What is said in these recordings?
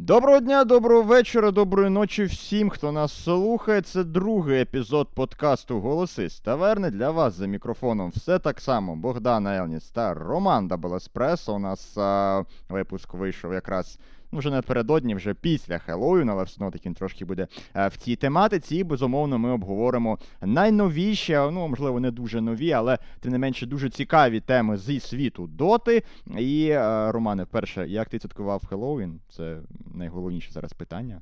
Доброго дня, доброго вечора, доброї ночі всім, хто нас слухає. Це другий епізод подкасту Голоси з таверни. Для вас за мікрофоном все так само. Богдан Елніс та Роман Даблеспресо. У нас а, випуск вийшов якраз ну, вже напередодні, вже після Хеллоуіна, але все одно таки він трошки буде е, в цій тематиці. І безумовно ми обговоримо найновіші, ну можливо, не дуже нові, але тим не менше дуже цікаві теми зі світу доти. І е, Романе, перше, як ти святкував Хеллоуін? Це найголовніше зараз питання.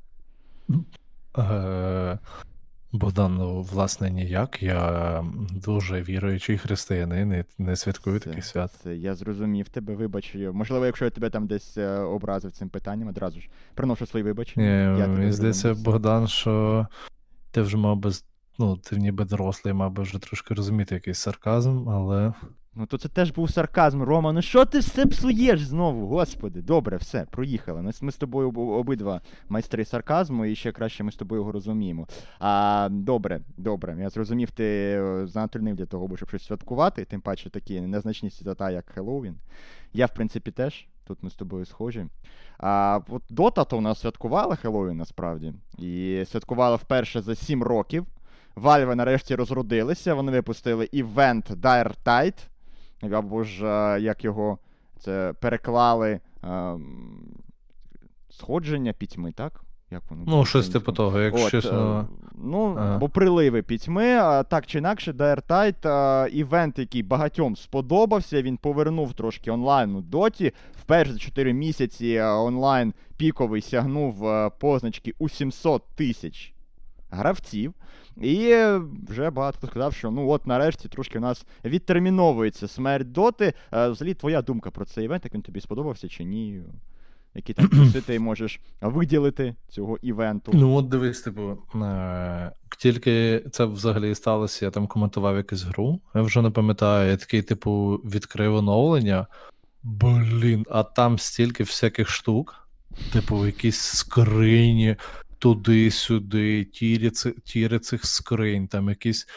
Богдан, ну, власне, ніяк. Я дуже віруючий християнин і не святкую таких свят. Це я зрозумів тебе, вибач. Можливо, якщо я тебе там десь е, образив цим питанням, одразу ж приношу свої вибачення. Ні, Мені здається. Богдан, що ти вже мав би, ну, ти ніби дорослий, мав би вже трошки розуміти якийсь сарказм, але. Ну то це теж був сарказм, Рома. Ну що ти все псуєш знову? Господи, добре, все, проїхали. Ми, ми з тобою обидва майстри сарказму, і ще краще ми з тобою його розуміємо. А, добре, добре. Я зрозумів, ти е, занадто для того, щоб щось святкувати, тим паче такі незначні свята, як Хеллоуін. Я, в принципі, теж. Тут ми з тобою схожі. А от Дота то у нас святкувала Хеллоуін насправді. І святкувала вперше за 7 років. Valve нарешті розродилися, вони випустили івент Dire Tide, або ж е, як його це переклали е, сходження пітьми, так? Як воно Ну, щось типу того, якщо От, чесно. ну, Ага. бо приливи пітьми, а, так чи інакше, Tide, е, івент, який багатьом сподобався, він повернув трошки онлайн у доті. Вперше за 4 місяці онлайн піковий сягнув позначки у 700 тисяч гравців. І вже багато хто сказав, що ну от нарешті трошки у нас відтерміновується смерть доти. Е, Взагалі, твоя думка про цей івент, як він тобі сподобався чи ні? Які там плюси ти можеш виділити цього івенту? Ну, от дивись, типу, е, тільки це взагалі сталося, я там коментував якусь гру. Я вже не пам'ятаю, я такий, типу, відкрив оновлення. Блін, а там стільки всяких штук, типу, якісь скрині туди-сюди, тіри цих скринь, там якісь.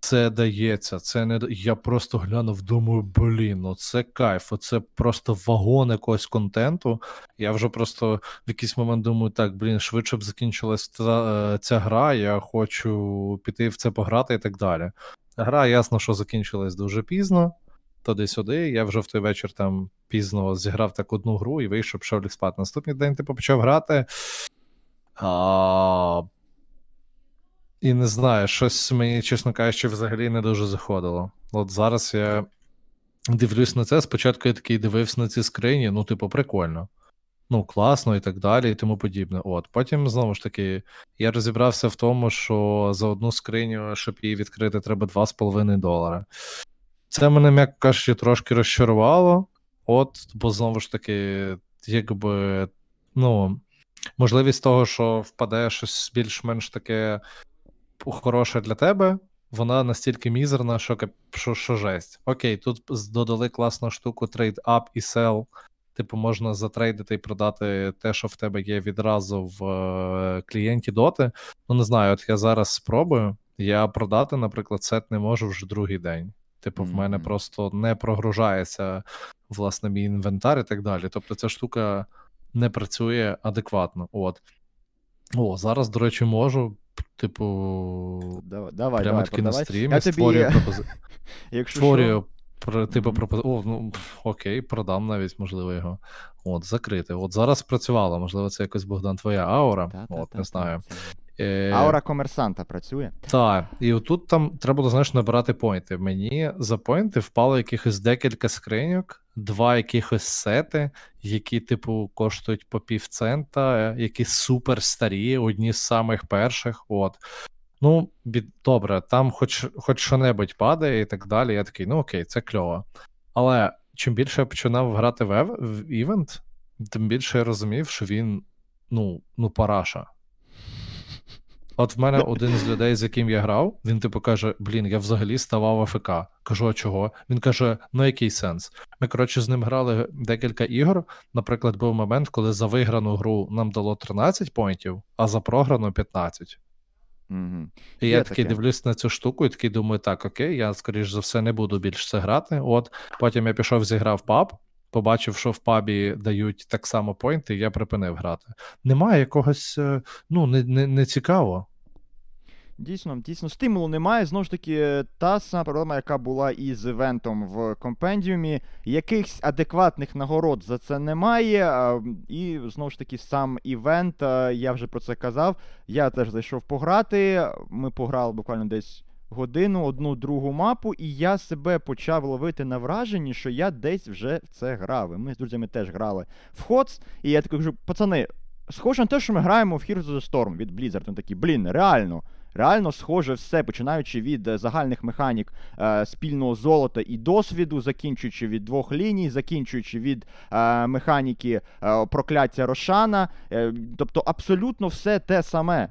Це дається, це не я просто глянув, думаю, блін, ну це кайф, це просто вагон якогось контенту. Я вже просто в якийсь момент думаю, так, блін, швидше б закінчилась та, е, ця гра, я хочу піти в це пограти і так далі. Гра, ясно, що закінчилась дуже пізно, туди-сюди. Я вже в той вечір там пізно зіграв так одну гру і вийшов, пішов ліг спати. Наступний день типу почав грати. А... І не знаю, щось мені, чесно кажучи, взагалі не дуже заходило. От зараз я дивлюсь на це. Спочатку я такий дивився на ці скрині, ну, типу, прикольно. Ну, класно і так далі, і тому подібне. От. Потім, знову ж таки, я розібрався в тому, що за одну скриню, щоб її відкрити, треба 2,5 долара. Це мене, м'яко кажучи, трошки розчарувало. От, бо знову ж таки, якби, ну, можливість того, що впаде щось більш-менш таке хороше для тебе, вона настільки мізерна, що, що, що жесть. Окей, тут додали класну штуку трейд up і sell. Типу, можна затрейдити і продати те, що в тебе є відразу в е, клієнті доти. Ну, не знаю, от я зараз спробую. Я продати, наприклад, сет не можу вже другий день. Типу, в мене просто не прогружається власне мій інвентар і так далі. Тобто, ця штука не працює адекватно. От. О, зараз, до речі, можу. Типу, Давай, давай, прямо давай, таки на стрімі Я тобі, створюю пропози... якщо створюю про, типу, Мгм. пропози... О, ну окей, продам навіть, можливо, його. От, закрити. От зараз спрацювало, можливо, це якось Богдан, твоя аура. Та, От, та, не та, знаю. Е... Аура комерсанта працює. Так, і отут там треба було, знаєш, набирати поінти. Мені за поінти впало якихось декілька скриньок, два якихось сети, які, типу, коштують по півцента, які супер старі, одні з самих перших. От. Ну, бід... добре, там хоч, хоч що-небудь падає і так далі. Я такий, ну окей, це кльово. Але чим більше я починав грати в, івент, тим більше я розумів, що він, ну, ну, параша. От в мене один з людей, з яким я грав, він типу каже: Блін, я взагалі ставав АФК. Кажу, а чого? Він каже: ну який сенс? Ми, коротше, з ним грали декілька ігор. Наприклад, був момент, коли за виграну гру нам дало 13 поінтів, а за програну 15. Угу. І я такий таке. дивлюсь на цю штуку, і такий думаю, так, окей, я, скоріш за все, не буду більше це грати. От потім я пішов, зіграв паб. Побачив, що в пабі дають так само поінти, я припинив грати. Немає якогось, е, ну, не, не, не цікаво. Дійсно, дійсно, стимулу немає. Знову ж таки, та сама проблема, яка була і з івентом в компендіумі. Якихось адекватних нагород за це немає. І знову ж таки, сам івент, я вже про це казав. Я теж зайшов пограти. Ми пограли буквально десь годину, одну другу мапу, і я себе почав ловити на враженні, що я десь вже в це грав. І Ми з друзями теж грали в Ходс, і я такий кажу, пацани, схоже на те, що ми граємо в Heroes of the Storm від Blizzard. Він такий, блін, реально. Реально схоже все, починаючи від е, загальних механік е, спільного золота і досвіду, закінчуючи від двох ліній, закінчуючи від е, механіки е, прокляття Рошана. Е, тобто абсолютно все те саме.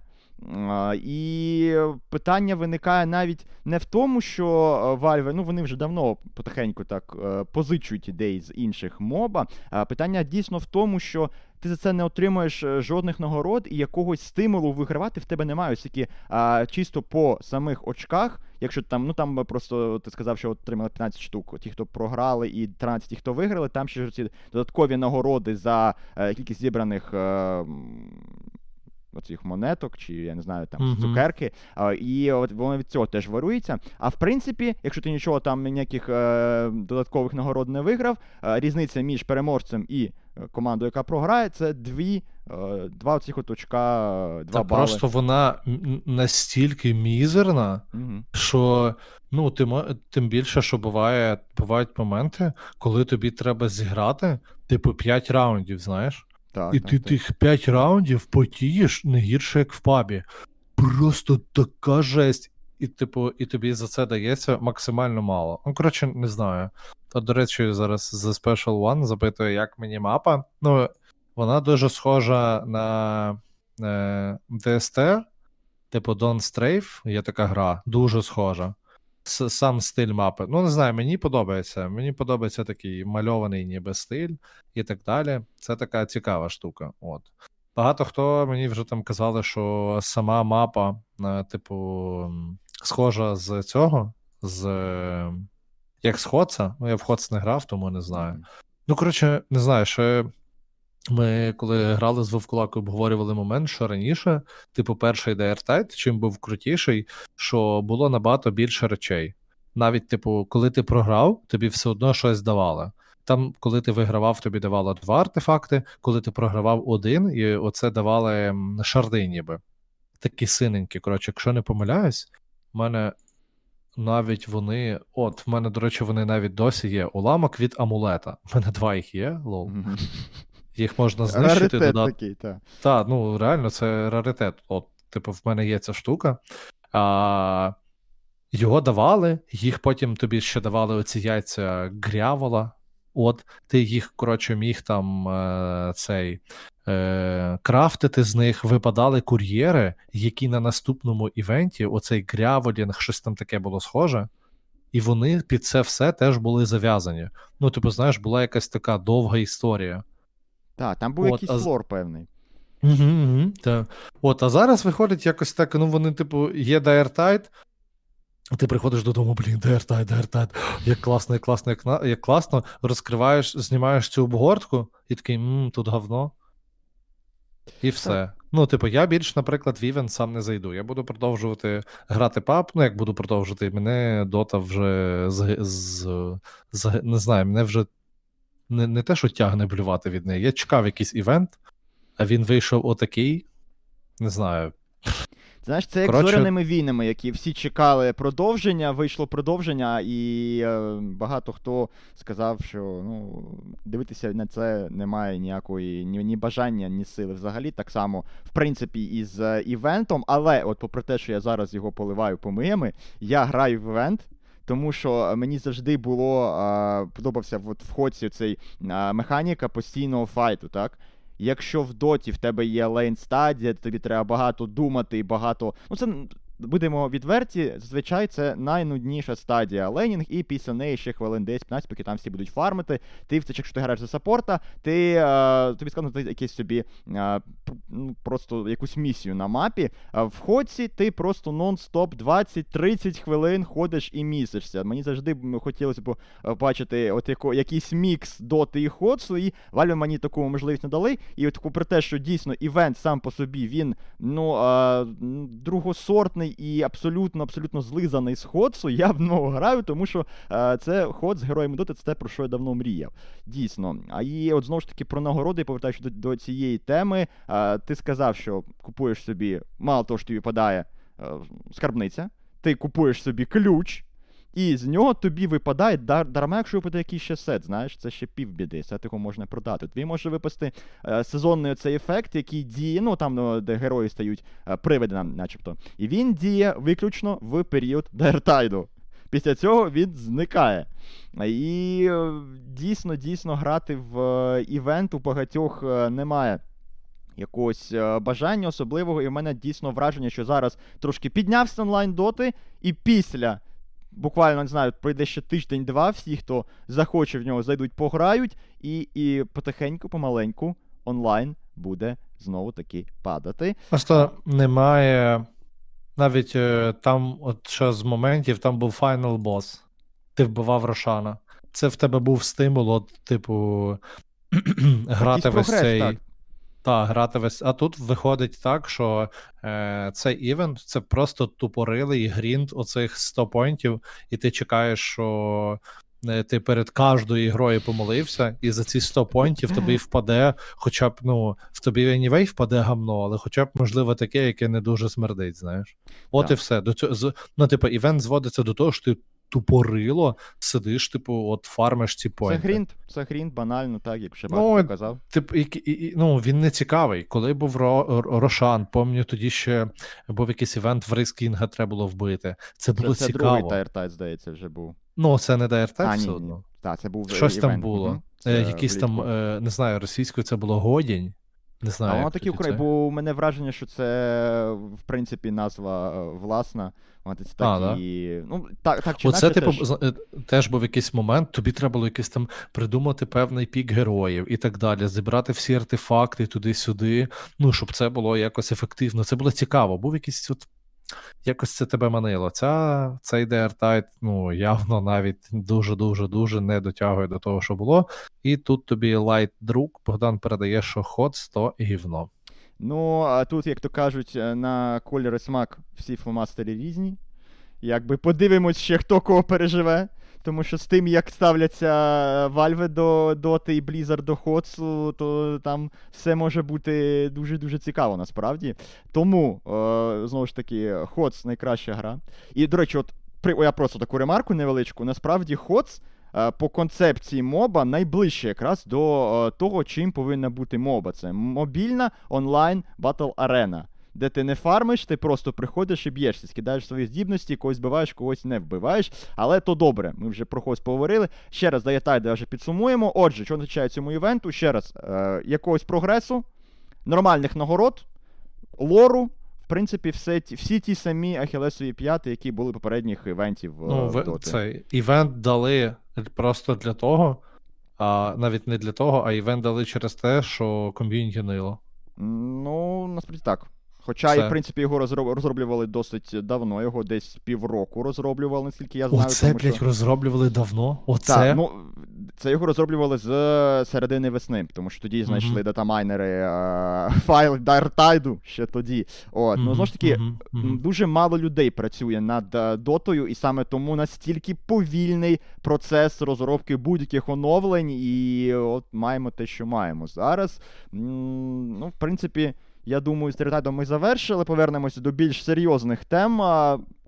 І питання виникає навіть не в тому, що е, Valve, ну вони вже давно потихеньку так е, позичують ідеї з інших моба. Питання дійсно в тому, що ти за це не отримуєш е, жодних нагород і якогось стимулу вигравати в тебе немає. Оскільки а, чисто по самих очках, якщо там, ну там просто ти сказав, що отримали 15 штук, ті, хто програли, і 13 ті, хто виграли, там ще ці додаткові нагороди за кількість зібраних. Оцих монеток, чи я не знаю, там mm-hmm. цукерки. А, і от воно від цього теж варується. А в принципі, якщо ти нічого там ніяких е, додаткових нагород не виграв, е, різниця між переможцем і е, командою, яка програє, це дві. Е, два цих от очка, два Та бали. Просто вона настільки мізерна, mm-hmm. що ну, тим, тим більше, що буває, бувають моменти, коли тобі треба зіграти, типу, 5 раундів, знаєш. Так, І так, ти так. тих 5 раундів потієш не гірше, як в пабі. Просто така жесть. І, типу, і тобі за це дається максимально мало. Ну, коротше, не знаю. Та, до речі, зараз за Special One запитує, як мені мапа. Ну, вона дуже схожа на е, DST, типу Don't Strafe, є така гра, дуже схожа сам стиль мапи. Ну, не знаю, мені подобається. Мені подобається такий мальований ніби стиль і так далі. Це така цікава штука. От. Багато хто мені вже там казали, що сама мапа, е, типу, схожа з цього, з як з HotS а. Ну, я в HotS не грав, тому не знаю. Ну, коротше, не знаю, що ми, коли грали з Вовкулакою, обговорювали момент, що раніше, типу, перший Diretide, чим був крутіший, що було набагато більше речей. Навіть, типу, коли ти програв, тобі все одно щось давало. Там, коли ти вигравав, тобі давало два артефакти, коли ти програвав один, і оце давали шарди, ніби. Такі синенькі. Коротше, якщо не помиляюсь, в мене навіть вони. От, в мене, до речі, вони навіть досі є. Уламок від амулета. У мене два їх є, лол. Їх можна знищити. Раритет додати. такий, так. Так, ну реально, це раритет. От, типу, в мене є ця штука. А, Його давали, їх потім тобі ще давали оці яйця грявола. От, ти їх, коротше, міг там е, цей е, крафтити з них, випадали кур'єри, які на наступному івенті, оцей гряволінг, щось там таке було схоже. І вони під це все теж були зав'язані. Ну, типу, знаєш, була якась така довга історія. Так, там був От, якийсь а... флор певний. Угу, угу, так. От, а зараз виходить якось так, ну вони, типу, є Diretide, ти приходиш додому, блін, Diretide, Diretide, як класно, як класно, як, як класно, розкриваєш, знімаєш цю обгортку і такий, мм, тут говно. І все. Так. Ну, типу, я більш, наприклад, в івент сам не зайду. Я буду продовжувати грати паб. Ну, як буду продовжувати, мене дота вже з, з, з не знаю, мене вже не не те, що тягне блювати від неї. Я чекав якийсь івент, а він вийшов отакий. Не знаю. Знаєш, це як Коротше... зоряними війнами, які всі чекали продовження, вийшло продовження, і е, багато хто сказав, що ну, дивитися на це немає ніякої ні, ні бажання, ні сили взагалі. Так само, в принципі, і з е, івентом. Але, от попри те, що я зараз його поливаю помиями, я граю в івент тому що мені завжди було а, подобався от в хоці цей а, механіка постійного файту, так? Якщо в доті в тебе є лейн стадія, тобі треба багато думати і багато. Ну, це будемо відверті, зазвичай це найнудніша стадія ленінг, і після неї ще хвилин 10-15, поки там всі будуть фармити. Ти це, якщо ти граєш за саппорта, ти е, тобі сказано якийсь собі е, ну, просто якусь місію на мапі. В ходці ти просто нон-стоп 20-30 хвилин ходиш і місишся. Мені завжди хотілося б бачити от яко, якийсь мікс доти і ходсу, і Valve мені таку можливість не дали. І от про те, що дійсно івент сам по собі він ну, а, другосортний і абсолютно абсолютно злизаний з ходсу, я в нього граю, тому що е, це ход з героями доти, це те, про що я давно мріяв. Дійсно. А і от знову ж таки про нагороди, повертаючись до, до цієї теми, е, ти сказав, що купуєш собі, мало того, що тобі падає е, скарбниця, ти купуєш собі ключ. І з нього тобі випадає дар, дарма, якщо випаде якийсь ще сет, знаєш, це ще півбіди, сет його можна продати. Тобі може випасти е, сезонний цей ефект, який діє, ну там ну, де герої стають е, привидами, начебто. І він діє виключно в період Дертайду. Після цього він зникає. І е, дійсно, дійсно грати в е, івент у багатьох е, немає. Якогось е, бажання особливого, і в мене дійсно враження, що зараз трошки піднявся онлайн доти, і після буквально не знаю, пройде ще тиждень-два. Всі, хто захоче в нього, зайдуть, пограють, і і потихеньку, помаленьку, онлайн буде знову таки падати. Просто немає. Навіть е, там, от що з моментів, там був файнал бос. Ти вбивав Рошана. Це в тебе був стимул, от, типу, грати весь цей. Так. Так, грати весь. А тут виходить так, що е, цей івент це просто тупорилий грінд оцих 100 поінтів, і ти чекаєш, що е, ти перед кожною грою помолився, і за ці 100 поінтів тобі впаде, хоча б, ну, в тобі anyway впаде гамно, але хоча б, можливо, таке, яке не дуже смердить, знаєш. От yeah. і все. До цього, Ну, типу, івент зводиться до того, що ти тупорило, сидиш, типу, от фармиш ці поінти. Це грінт, це грінт, банально, так, як ще ну, казав. Тип, і, і, ну, він не цікавий. Коли був Ро, Рошан, пам'ятаю, тоді ще був якийсь івент в Рискінга треба було вбити. Це було це, цікаво. Це другий Тайртайт, здається, вже був. Ну, це не Тайртайт все одно. Так, це був Щось івент. там було. Угу. Це Якийсь там, е, не знаю, російською це було Годінь. Не знаю. А воно такі Україн, бо у мене враження, що це, в принципі, назва е, власна. От це такі... да? ну, так, так чи Оце, типу, теж... Е, теж був якийсь момент, тобі треба було якийсь там придумати певний пік героїв і так далі, зібрати всі артефакти туди-сюди, ну, щоб це було якось ефективно. Це було цікаво. Був якийсь от якось це тебе манило. Ця, Цей Diretide ну, явно навіть дуже-дуже дуже не дотягує до того, що було. І тут тобі Лайтдрак Богдан передає, що Ходс то гівно. Ну, а тут, як то кажуть, е, на кольори смак всі фломастери різні. Якби подивимось ще, хто кого переживе. Тому що з тим, як ставляться Valve до Dota і Blizzard до Ходсу, то там все може бути дуже-дуже цікаво насправді. Тому, е, знову ж таки, Ходс найкраща гра. І, до речі, от при, я просто таку ремарку невеличку. Насправді, Ходс е, по концепції моба найближче якраз до е, того, чим повинна бути моба. Це мобільна онлайн battle arena де ти не фармиш, ти просто приходиш і б'єшся, скидаєш свої здібності, когось вбиваєш, когось не вбиваєш. Але то добре, ми вже про когось поговорили. Ще раз дай вже підсумуємо. Отже, що означає цьому івенту? Ще раз, е, якогось прогресу, нормальних нагород, лору. В принципі, все, всі ті самі Ахілесові п'яти, які були попередніх івентів. Е, ну, в, цей івент дали просто для того, а навіть не для того, а івент дали через те, що ком'юніті нило. Ну, насправді так. Хоча, і, в принципі, його розроблювали досить давно, його десь півроку розроблювали, наскільки я знаю. Оце, тому, блядь, що... розроблювали давно? Оце? Так, ну, Це його розроблювали з середини весни, тому що тоді знайшли mm-hmm. датамайнери а, файл Дартайду ще тоді. От, mm-hmm. Ну, знову ж таки, mm-hmm. дуже мало людей працює над дотою, і саме тому настільки повільний процес розробки будь-яких оновлень, і от маємо те, що маємо зараз. Ну, в принципі. Я думаю, з Теретайдом ми завершили. Повернемося до більш серйозних тем.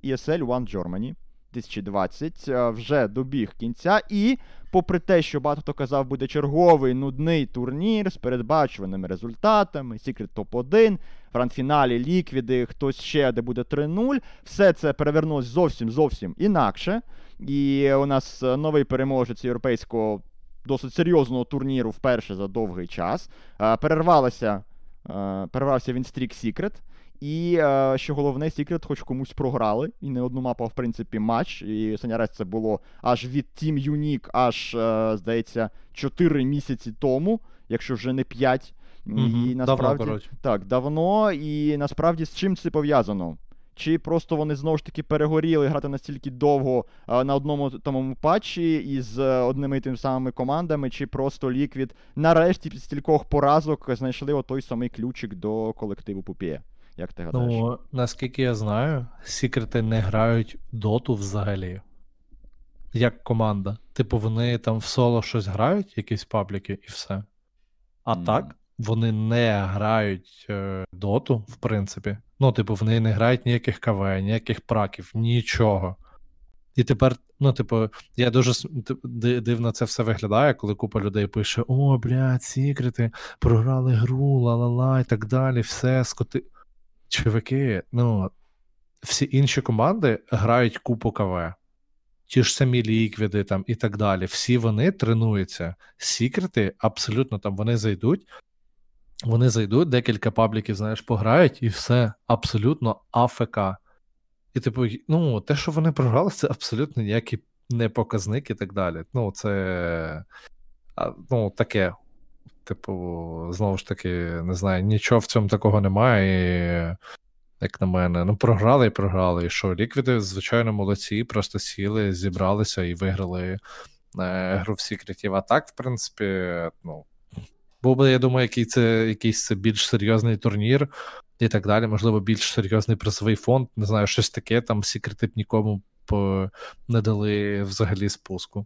ESL One Germany 2020 вже добіг кінця. І, попри те, що багато хто казав, буде черговий нудний турнір з передбачуваними результатами, Secret Топ-1, фіналі ліквіди, хтось ще, де буде 3-0, все це перевернулось зовсім зовсім інакше. І у нас новий переможець європейського досить серйозного турніру вперше за довгий час. Перервалася Е, перервався він стрік Secret. І е, що головне, Secret хоч комусь програли, і не одну мапу, в принципі, матч. І останній раз це було аж від Team Unique, аж, е, здається, 4 місяці тому, якщо вже не 5. Мгм, І насправді давно, так, давно, і насправді з чим це пов'язано? Чи просто вони знову ж таки перегоріли грати настільки довго а, на одному тому патчі із е, одними і тими самими командами, чи просто Liquid нарешті після стількох поразок знайшли отой самий ключик до колективу Пупія? Як ти гадаєш? Ну, наскільки я знаю, секрети не грають доту взагалі. Як команда. Типу, вони там в соло щось грають, якісь пабліки, і все. А Мгм. так, вони не грають е, доту, в принципі. Ну, типу, вони не грають ніяких КВ, ніяких праків, нічого. І тепер, ну, типу, я дуже дивно це все виглядає, коли купа людей пише: О, блядь, секрети, програли гру, ла-ла-ла, і так далі, все, скоти. Чуваки, ну, всі інші команди грають купу КВ. Ті ж самі ліквіди там і так далі. Всі вони тренуються. Секрети абсолютно там вони зайдуть. Вони зайдуть, декілька пабліків, знаєш, пограють, і все абсолютно АФК. І, типу, ну, те, що вони програли, це абсолютно ніякий не показник і так далі. Ну, це ну, таке. Типу, знову ж таки, не знаю, нічого в цьому такого немає. І, як на мене, ну, програли і програли. І що, ліквіди, звичайно, молодці, просто сіли, зібралися і виграли е, гру в секретів. А так, в принципі, ну, був би, я думаю, який це, якийсь це більш серйозний турнір і так далі. Можливо, більш серйозний призовий фонд, не знаю, щось таке, там секрети б нікому б е, не дали взагалі спуску.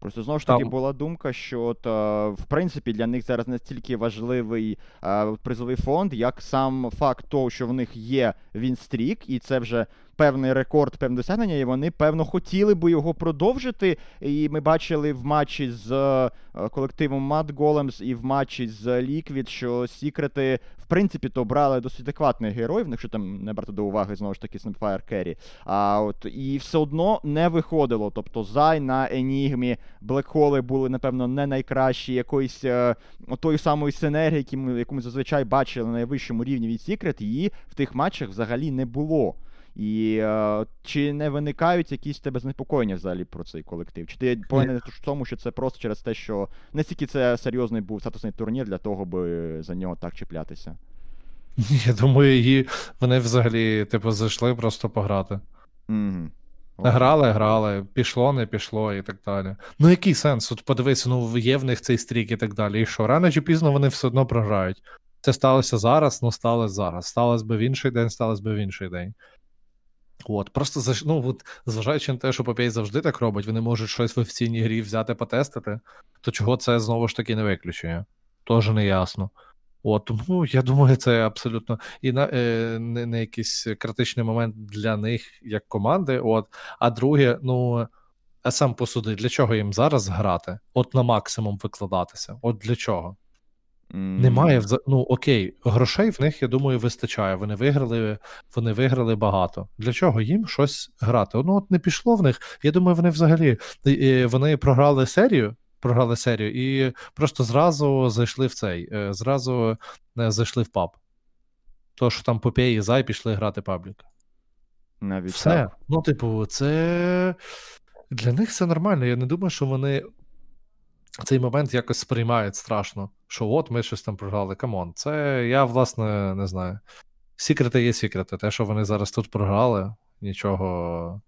Просто знову ж таки Там- була думка, що от, е, в принципі для них зараз настільки важливий е, призовий фонд, як сам факт того, що в них є Вінстрік, і це вже певний рекорд, певне досягнення, і вони, певно, хотіли би його продовжити. І ми бачили в матчі з е, колективом Mad Golems і в матчі з Liquid, що Сікрети, в принципі, то брали досить адекватних героїв, якщо там не брати до уваги знову ж таки Snapfire Carry. А от і все одно не виходило. Тобто Зай на Енігмі, Блекхоли були, напевно, не найкращі. Якоїсь е, тої самої синергії, яку ми зазвичай бачили на найвищому рівні від Secret, її в тих матчах взагалі не було. І е, чи не виникають якісь тебе занепокоєння взагалі про цей колектив? Чи ти повинен в тому, що це просто через те, що настільки це серйозний був статусний турнір для того, би за нього так чіплятися? Я думаю, її вони взагалі, типу, зайшли просто пограти. Угу. Грали, грали, пішло, не пішло і так далі. Ну, який сенс? От подивися, ну є в них цей стрік і так далі. І що, рано чи пізно вони все одно програють. Це сталося зараз, ну сталося зараз. Сталося би в інший день, сталося би в інший день. От, просто заш... ну, от, зважаючи на те, що Попей завжди так робить, вони можуть щось в офіційній грі взяти, потестити, то чого це знову ж таки не виключує? Тоже не ясно. От, тому я думаю, це абсолютно і на, е, не, не якийсь критичний момент для них як команди. От, а друге, ну а сам посуди, для чого їм зараз грати? От на максимум викладатися. От для чого? Немає ну окей, грошей в них, я думаю, вистачає. Вони виграли, вони виграли багато. Для чого їм щось грати? Ну от не пішло в них. Я думаю, вони взагалі вони програли серію, програли серію і просто зразу зайшли в цей, е, зразу е, зайшли в паб. То, що там Puppey і zai пішли грати паблік. Навіть Все. так. Ну, типу, це для них це нормально. Я не думаю, що вони цей момент якось сприймають страшно. Що от ми щось там програли. Come on, це я, власне, не знаю. Secret'и є Secret'и. Те, що вони зараз тут програли, нічого.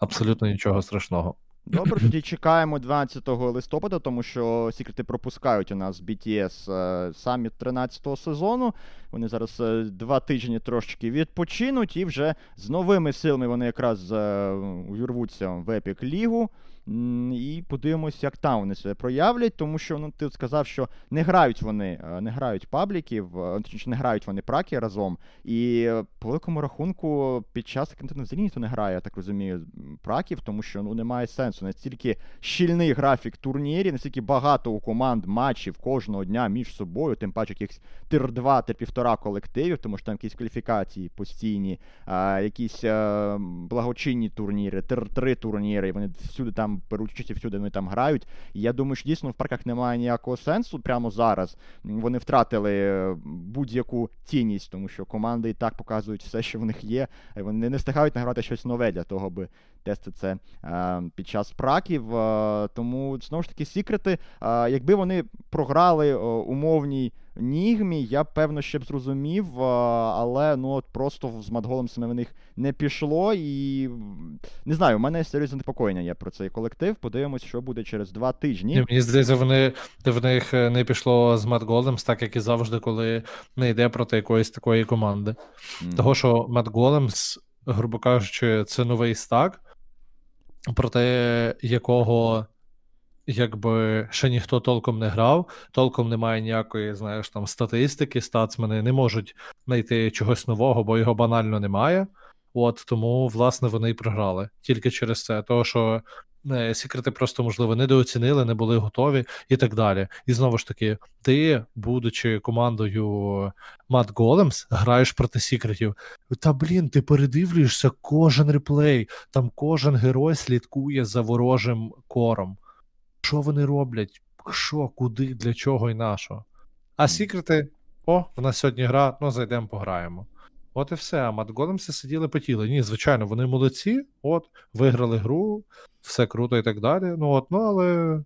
Абсолютно нічого страшного. Добре, тоді чекаємо 12 листопада, тому що секрети пропускають у нас BTS е, саміт 13-го сезону. Вони зараз е, два тижні трошечки відпочинуть, і вже з новими силами вони якраз е, увірвуться в Епік Лігу. І подивимось, як там вони себе проявлять, тому що ну, ти сказав, що не грають вони, е, не грають пабліків, е, точніше, не грають вони праки разом. І е, по великому рахунку під час контенту взагалі ніхто не грає, я так розумію, праків, тому що ну немає сенсу. Настільки щільний графік турнірів, настільки багато у команд матчів кожного дня між собою, тим паче якихось тир 2 тир 1,5 колективів, тому що там якісь кваліфікації постійні, якісь благочинні турніри, тир 3 турніри, вони всюди там там беруть участь всюди вони там грають. І я думаю, що дійсно в парках немає ніякого сенсу прямо зараз. Вони втратили е, будь-яку цінність, тому що команди і так показують все, що в них є. Вони не встигають награти щось нове для того, аби тестити це е, під час праків. Е, тому знову ж таки, секрети, е, якби вони програли умовній. Нігмі, я певно ще б зрозумів, але ну от просто з Матголемсами в них не пішло. І не знаю, у мене серйозне непокоєння є про цей колектив. Подивимось, що буде через два тижні. Мені здається, вони в них не пішло з Мат Големс, так як і завжди, коли не йде проти якоїсь такої команди. Mm. Того, що Мат Големс, грубо кажучи, це новий стак, проти якого якби ще ніхто толком не грав, толком немає ніякої, знаєш, там статистики, стацмени не можуть знайти чогось нового, бо його банально немає. От тому, власне, вони і програли тільки через це. Того, що секрети просто, можливо, недооцінили, не були готові і так далі. І знову ж таки, ти, будучи командою Мат Големс, граєш проти секретів. Та блін, ти передивлюєшся кожен реплей, там кожен герой слідкує за ворожим кором що вони роблять, що, куди, для чого і на що. А секрети, о, в нас сьогодні гра, ну зайдемо, пограємо. От і все. А Матголемси сиділи потіли. Ні, звичайно, вони молодці, от, виграли гру, все круто і так далі. Ну от, ну але.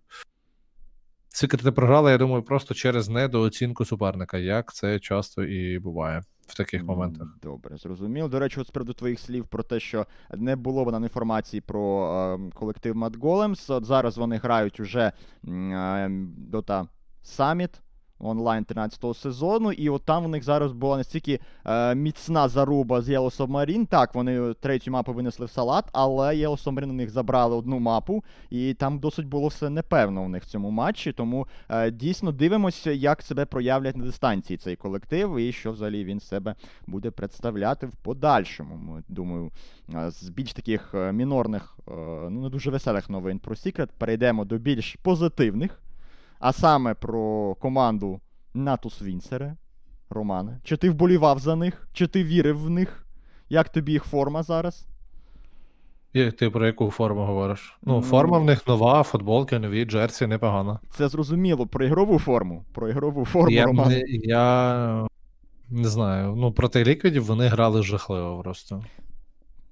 Секрети програли, я думаю, просто через недооцінку суперника, як це часто і буває в таких моментах. Добре, зрозуміло. До речі, от з приводу твоїх слів про те, що не було б нам інформації про е, колектив Mad Golems. От зараз вони грають уже е, Dota Summit онлайн 13-го сезону, і от там у них зараз була настільки е, міцна заруба з Yellow Submarine. Так, вони третю мапу винесли в салат, але Yellow Submarine у них забрали одну мапу, і там досить було все непевно у них в цьому матчі. Тому е, дійсно дивимося, як себе проявлять на дистанції цей колектив, і що взагалі він себе буде представляти в подальшому. Ми, Думаю, е, з більш таких е, мінорних, е, ну не дуже веселих новин про Secret перейдемо до більш позитивних а саме про команду Натус Вінсере. Романе. Чи ти вболівав за них? Чи ти вірив в них? Як тобі їх форма зараз? І Ти про яку форму говориш? Ну, ну, форма в них нова, футболки, нові, джерсі, непогано. Це зрозуміло, про ігрову форму. Про ігрову форму, я, Роман. Не, я не знаю. Ну, проти ліквідів вони грали жахливо просто.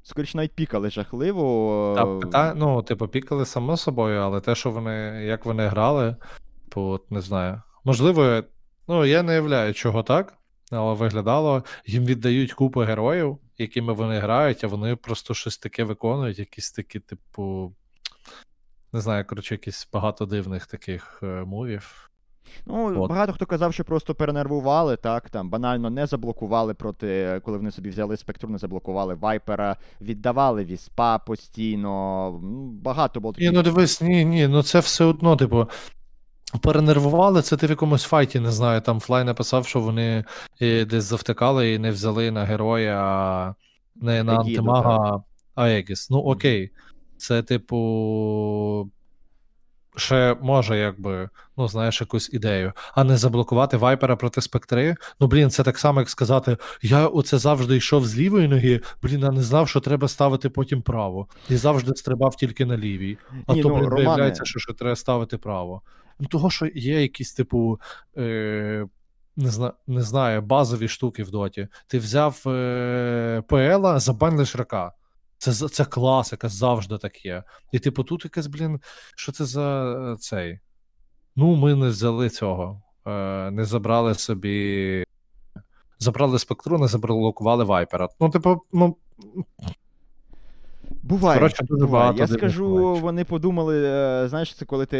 Скоріше навіть пікали жахливо. Та, пита... Ну, типу, пікали само собою, але те, що вони, як вони грали, Типу, от не знаю. Можливо, ну я не уявляю, чого так, але виглядало, їм віддають купу героїв, якими вони грають, а вони просто щось таке виконують, якісь такі, типу. Не знаю, коротше, якісь багато дивних таких е, мувів. Ну, От. багато хто казав, що просто перенервували, так, там банально не заблокували проти, коли вони собі взяли спектру, не заблокували Вайпера, віддавали віспа постійно. Багато було таких. Ні, ну дивись, ні, ні, ну це все одно, типу, Перенервували це ти в якомусь файті, не знаю. Там Флай написав, що вони е, десь завтикали і не взяли на героя, не на антимага, а Егіс. Ну окей. Це, типу. Ще може, якби, ну, знаєш, якусь ідею, а не заблокувати вайпера проти спектри. Ну, блін, це так само, як сказати: я оце завжди йшов з лівої ноги, блін, а не знав, що треба ставити потім право. І завжди стрибав тільки на лівій. А Ні, то, ну, блін, Романе... виявляється, що ще треба ставити право. Ну, того, що є якісь, типу, е, не зна, не знаю, базові штуки в доті. Ти взяв е, ПЛа, забанили шрака. Це це класика, завжди так є. І, типу, тут якась, блін, що це за е, цей? Ну, ми не взяли цього. Е, Не забрали собі. Забрали спектру, не заблокували вайпера. Ну, типу, ну. Буває. Коротше, дуже буває. багато Я скажу, вони подумали, е, знаєш, це коли ти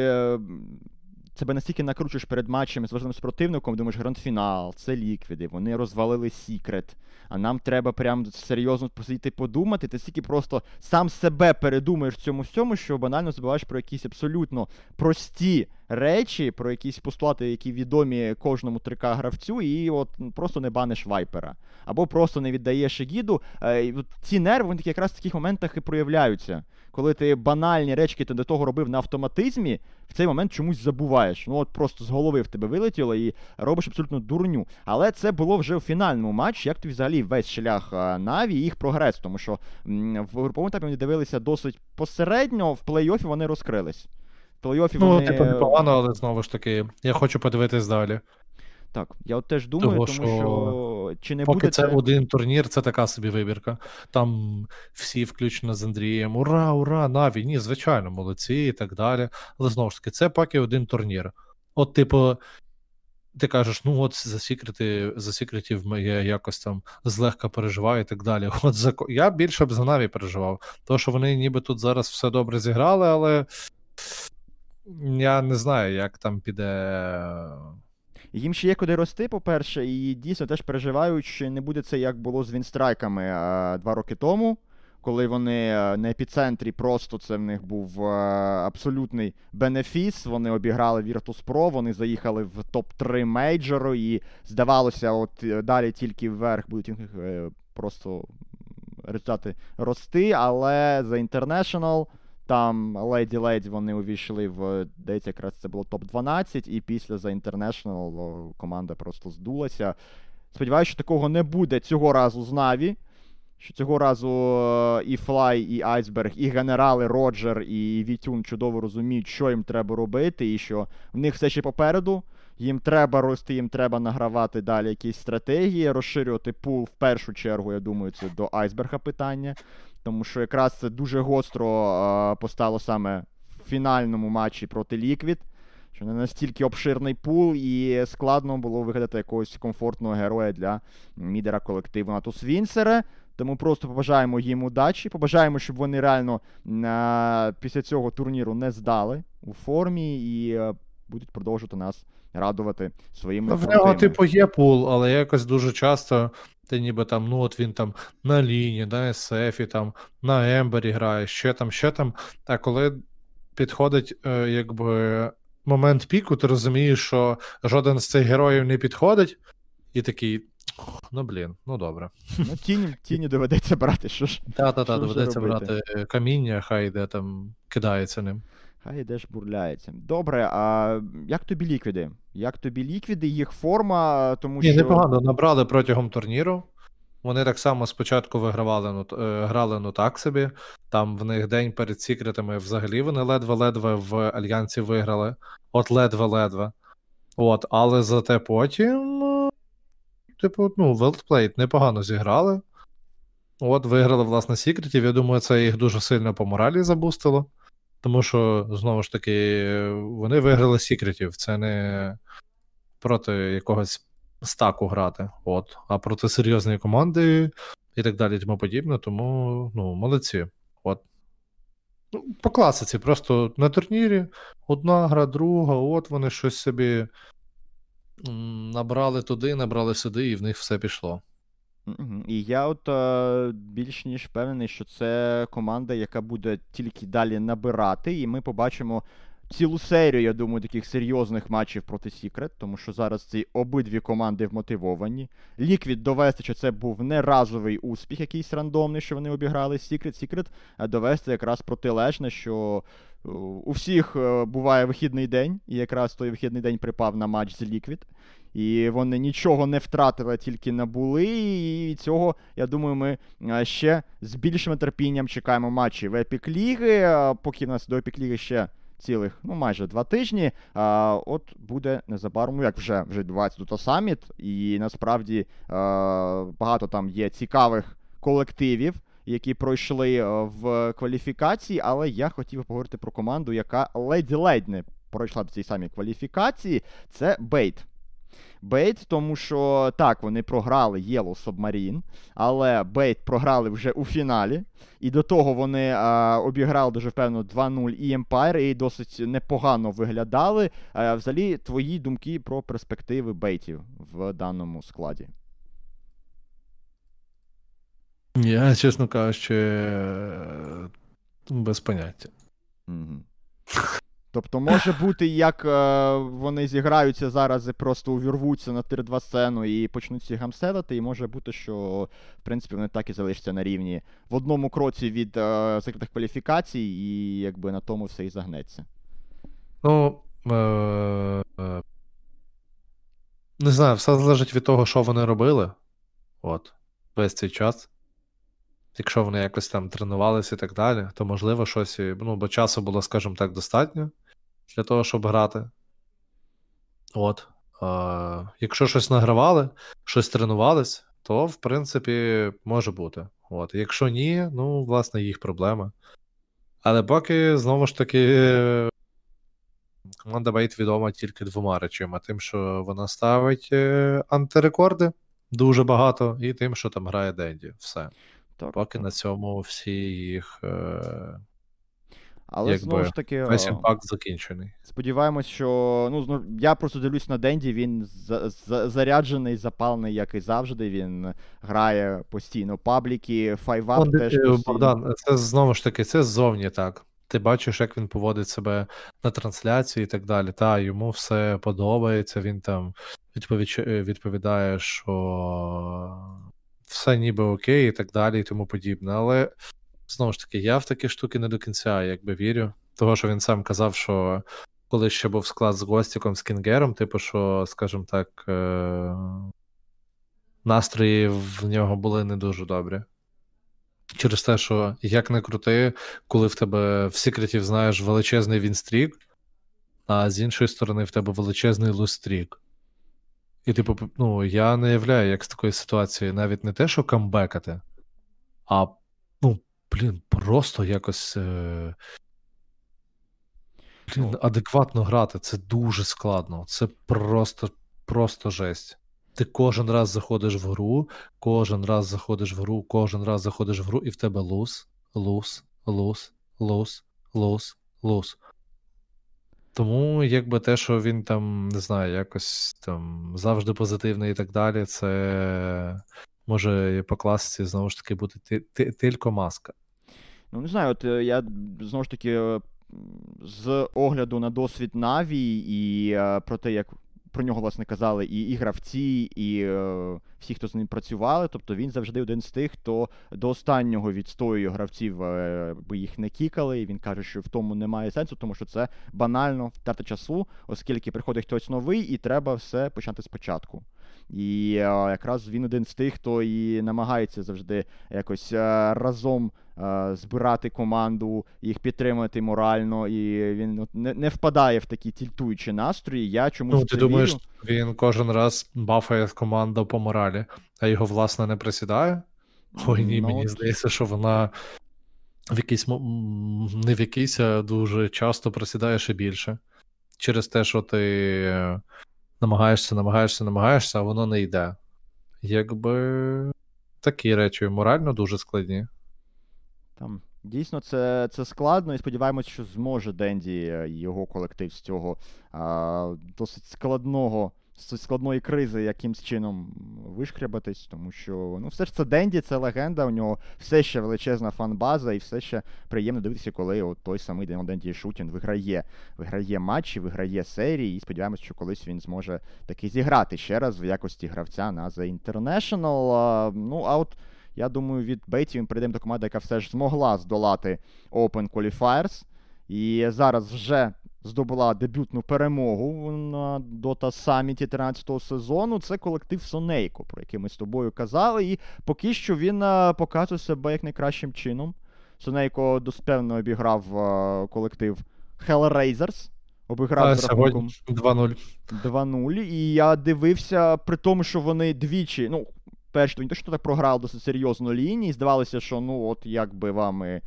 себе настільки накручуєш перед матчами з важливим супротивником, думаєш, гранд-фінал, це ліквіди, вони розвалили Сікрет. А нам треба прям серйозно посидіти подумати. Ти стільки просто сам себе передумаєш в цьому всьому, що банально забуваєш про якісь абсолютно прості речі, про якісь постулати, які відомі кожному 3К гравцю, і от просто не баниш вайпера. Або просто не віддаєш гіду. Е, ці нерви вони якраз в таких моментах і проявляються. Коли ти банальні речі, ти до того робив на автоматизмі, в цей момент чомусь забуваєш. Ну от просто з голови в тебе вилетіло і робиш абсолютно дурню. Але це було вже в фінальному матчі. Як тобі взагалі весь шлях Наві і їх прогрес? Тому що в груповому етапі вони дивилися досить посередньо, в плей-офі вони розкрились. В плей-офі ну, вони... типу, непогано, але знову ж таки, я хочу подивитись далі. Так, я от теж думаю, Того, тому що що чи не Поки буде це один турнір, це така собі вибірка. Там всі, включно з Андрієм, ура, ура, Наві, ні, звичайно, молодці і так далі. Але знову ж таки, це поки один турнір. От, типу, ти кажеш, ну от за секрети, за секретів я якось там злегка переживаю і так далі. От за я більше б за Наві переживав. То, що вони ніби тут зараз все добре зіграли, але я не знаю, як там піде. Їм ще є куди рости, по-перше, і дійсно теж переживають, що не буде це як було з Вінстрайками два роки тому, коли вони на епіцентрі просто це в них був абсолютний бенефіс. Вони обіграли Virtus.pro, вони заїхали в топ-3 мейджору, і здавалося, от е, далі тільки вверх будуть е, просто результати рости, але за International там Леді Леді вони увійшли в десь якраз це було топ-12, і після за International команда просто здулася. Сподіваюся, що такого не буде цього разу з Наві. Що цього разу е, і Флай, і Айсберг, і генерали Роджер, і Вітюн чудово розуміють, що їм треба робити, і що в них все ще попереду. Їм треба рости, їм треба награвати далі якісь стратегії, розширювати пул в першу чергу, я думаю, це до Айсберга питання. Тому що якраз це дуже гостро постало саме в фінальному матчі проти Ліквід. Що не настільки обширний пул, і складно було вигадати якогось комфортного героя для мідера колективу Натус Вінсере. Тому просто побажаємо їм удачі. Побажаємо, щоб вони реально після цього турніру не здали у формі і будуть продовжувати нас радувати своїми. В нього, типу, є пул, але якось дуже часто ти ніби там, ну от він там на лінії, на СФі, там, на Ембері грає, ще там, ще там. А коли підходить е, якби момент піку, ти розумієш, що жоден з цих героїв не підходить, і такий. Ну, блін, ну добре. Ну, тіні тіні доведеться брати. що ж. Так-так-так, доведеться брати каміння, хай йде там кидається ним. Хай йдеш бурляється. Добре, а як тобі ліквіди? Як тобі ліквіди, їх форма, тому Ні, що. непогано набрали протягом турніру. Вони так само спочатку вигравали, ну, е, грали ну так собі. Там в них день перед секретами взагалі вони ледве-ледве в Альянсі виграли. От ледве-ледве. От, але зате потім, типу, ну, Weltplayed непогано зіграли. От, виграли, власне, секретів. Я думаю, це їх дуже сильно по моралі забустило. Тому що, знову ж таки, вони виграли секретів. Це не проти якогось стаку грати, от, а проти серйозної команди і так далі, тому подібне. Тому ну, молодці. От. Ну, По класиці, просто на турнірі одна гра, друга, от вони щось собі набрали туди, набрали сюди, і в них все пішло. І я от е, більш ніж впевнений, що це команда, яка буде тільки далі набирати, і ми побачимо цілу серію, я думаю, таких серйозних матчів проти Сікрет, тому що зараз ці обидві команди вмотивовані. Liquid довести, що це був не разовий успіх, якийсь рандомний, що вони обіграли Secret. Secret довести якраз протилежне, що е, у всіх е, буває вихідний день, і якраз той вихідний день припав на матч з Liquid. І вони нічого не втратили, тільки набули. І цього, я думаю, ми е, ще з більшим терпінням чекаємо матчі в Epic Ліги, поки в нас до Epic Ліги ще цілих, ну майже два тижні. А, От буде незабаром, ну як вже вже відбувається тут саміт, і насправді а, багато там є цікавих колективів. Які пройшли в кваліфікації, але я хотів поговорити про команду, яка ледь-ледь не пройшла до цієї самій кваліфікації. Це Бейт. Бейт, тому що так, вони програли Yellow Submarine, але Бейт програли вже у фіналі. І до того вони а, обіграли дуже впевнено 2-0 і Empire, і досить непогано виглядали. А, Взагалі, твої думки про перспективи бейтів в даному складі? Я, чесно кажучи, без поняття. Угу. Тобто може бути, як е, вони зіграються зараз і просто увірвуться на тир 2 сцену і почнуть всі гамселити, і може бути, що в принципі вони так і залишаться на рівні в одному кроці від е, закритих кваліфікацій, і якби на тому все і загнеться. Ну. Е- е- не знаю, все залежить від того, що вони робили. От, весь цей час. Якщо вони якось там тренувалися і так далі, то можливо щось. Ну, бо часу було, скажімо так, достатньо для того, щоб грати. От. Е- якщо щось награвали, щось тренувались, то в принципі може бути. От. Якщо ні, ну, власне, їх проблема. Але поки, знову ж таки, команда Бейт відома тільки двома речами: тим, що вона ставить е, антирекорди дуже багато, і тим, що там грає Денді. Все. Так, Поки на цьому всі їх е, Але якби, знову ж таки, весь е, impact закінчений. сподіваємось, що ну я просто дивлюсь на Денді. Він за, за, заряджений, запалений, як і завжди. Він грає постійно пабліки, файвап Он, теж е, постійно. Богдан, це знову ж таки, це ззовні так. Ти бачиш, як він поводить себе на трансляції і так далі. Та, йому все подобається, він там е, відповідає, що все ніби окей, і так далі, і тому подібне. Але знову ж таки, я в такі штуки не до кінця якби вірю. Того, що він сам казав, що коли ще був склад з Гостіком, з Кінгером, типу, що, скажімо так, е... настрої в нього були не дуже добрі. Через те, що як не крути, коли в тебе в секретів знаєш величезний вінстрік, а з іншої сторони в тебе величезний лустрік. І, типу, ну, я не являю, як з такої ситуації навіть не те, що камбекати, а, ну, блін, просто якось. Е... Блін, Ну. адекватно грати це дуже складно. Це просто, просто жесть. Ти кожен раз заходиш в гру, кожен раз заходиш в гру, кожен раз заходиш в гру, і в тебе луз, луз, луз, луз, луз, луз. Тому, якби те, що він там, не знаю, якось там завжди позитивний і так далі, це може по класиці знову ж таки бути ти- ти- тільки маска. Ну, не знаю, от е, я знову ж таки е, з огляду на досвід Наві і е, про те, як про нього, власне, казали і, і гравці, і е, всі, хто з ним працювали. Тобто він завжди один з тих, хто до останнього відстоює гравців, е, їх не кікали. І він каже, що в тому немає сенсу, тому що це банально втрата часу, оскільки приходить хтось новий, і треба все почати спочатку. І е, якраз він один з тих, хто і намагається завжди якось е, разом е, збирати команду, їх підтримати морально, і він не, впадає в такі тільтуючі настрої. Я чомусь Ну, ти це думаєш, вірю. він кожен раз бафає команду по моралі, а його, власне, не присідає? Ой, ні, Ну, мені от- здається, що вона в якийсь не в якийсь, а дуже часто присідає ще більше. Через те, що ти намагаєшся, намагаєшся, намагаєшся, а воно не йде. Якби такі речі морально дуже складні. Там дійсно це, це складно, і сподіваємось, що зможе Денді е, його колектив з цього а, досить складного, складної кризи якимсь чином вишкрябатись, тому що ну, все ж це Денді, це легенда, у нього все ще величезна фан-база, і все ще приємно дивитися, коли от той самий Денді Шутін виграє, виграє матчі, виграє серії, і сподіваємось, що колись він зможе таки зіграти ще раз в якості гравця на The International. А, ну, а от я думаю, від Бейтів ми перейдемо до команди, яка все ж змогла здолати Open Qualifiers. І зараз вже здобула дебютну перемогу на Dota Summit 13-го сезону. Це колектив Сонейко, про який ми з тобою казали. І поки що він е, показує себе як найкращим чином. Сонейко достемно обіграв е, колектив Hellraisers. Обіграв А з рахунком 2-0. 2-0. І я дивився, при тому, що вони двічі, ну, перш то не те, що так програли досить серйозно лінії. Здавалося, що ну, от як би вам і, е,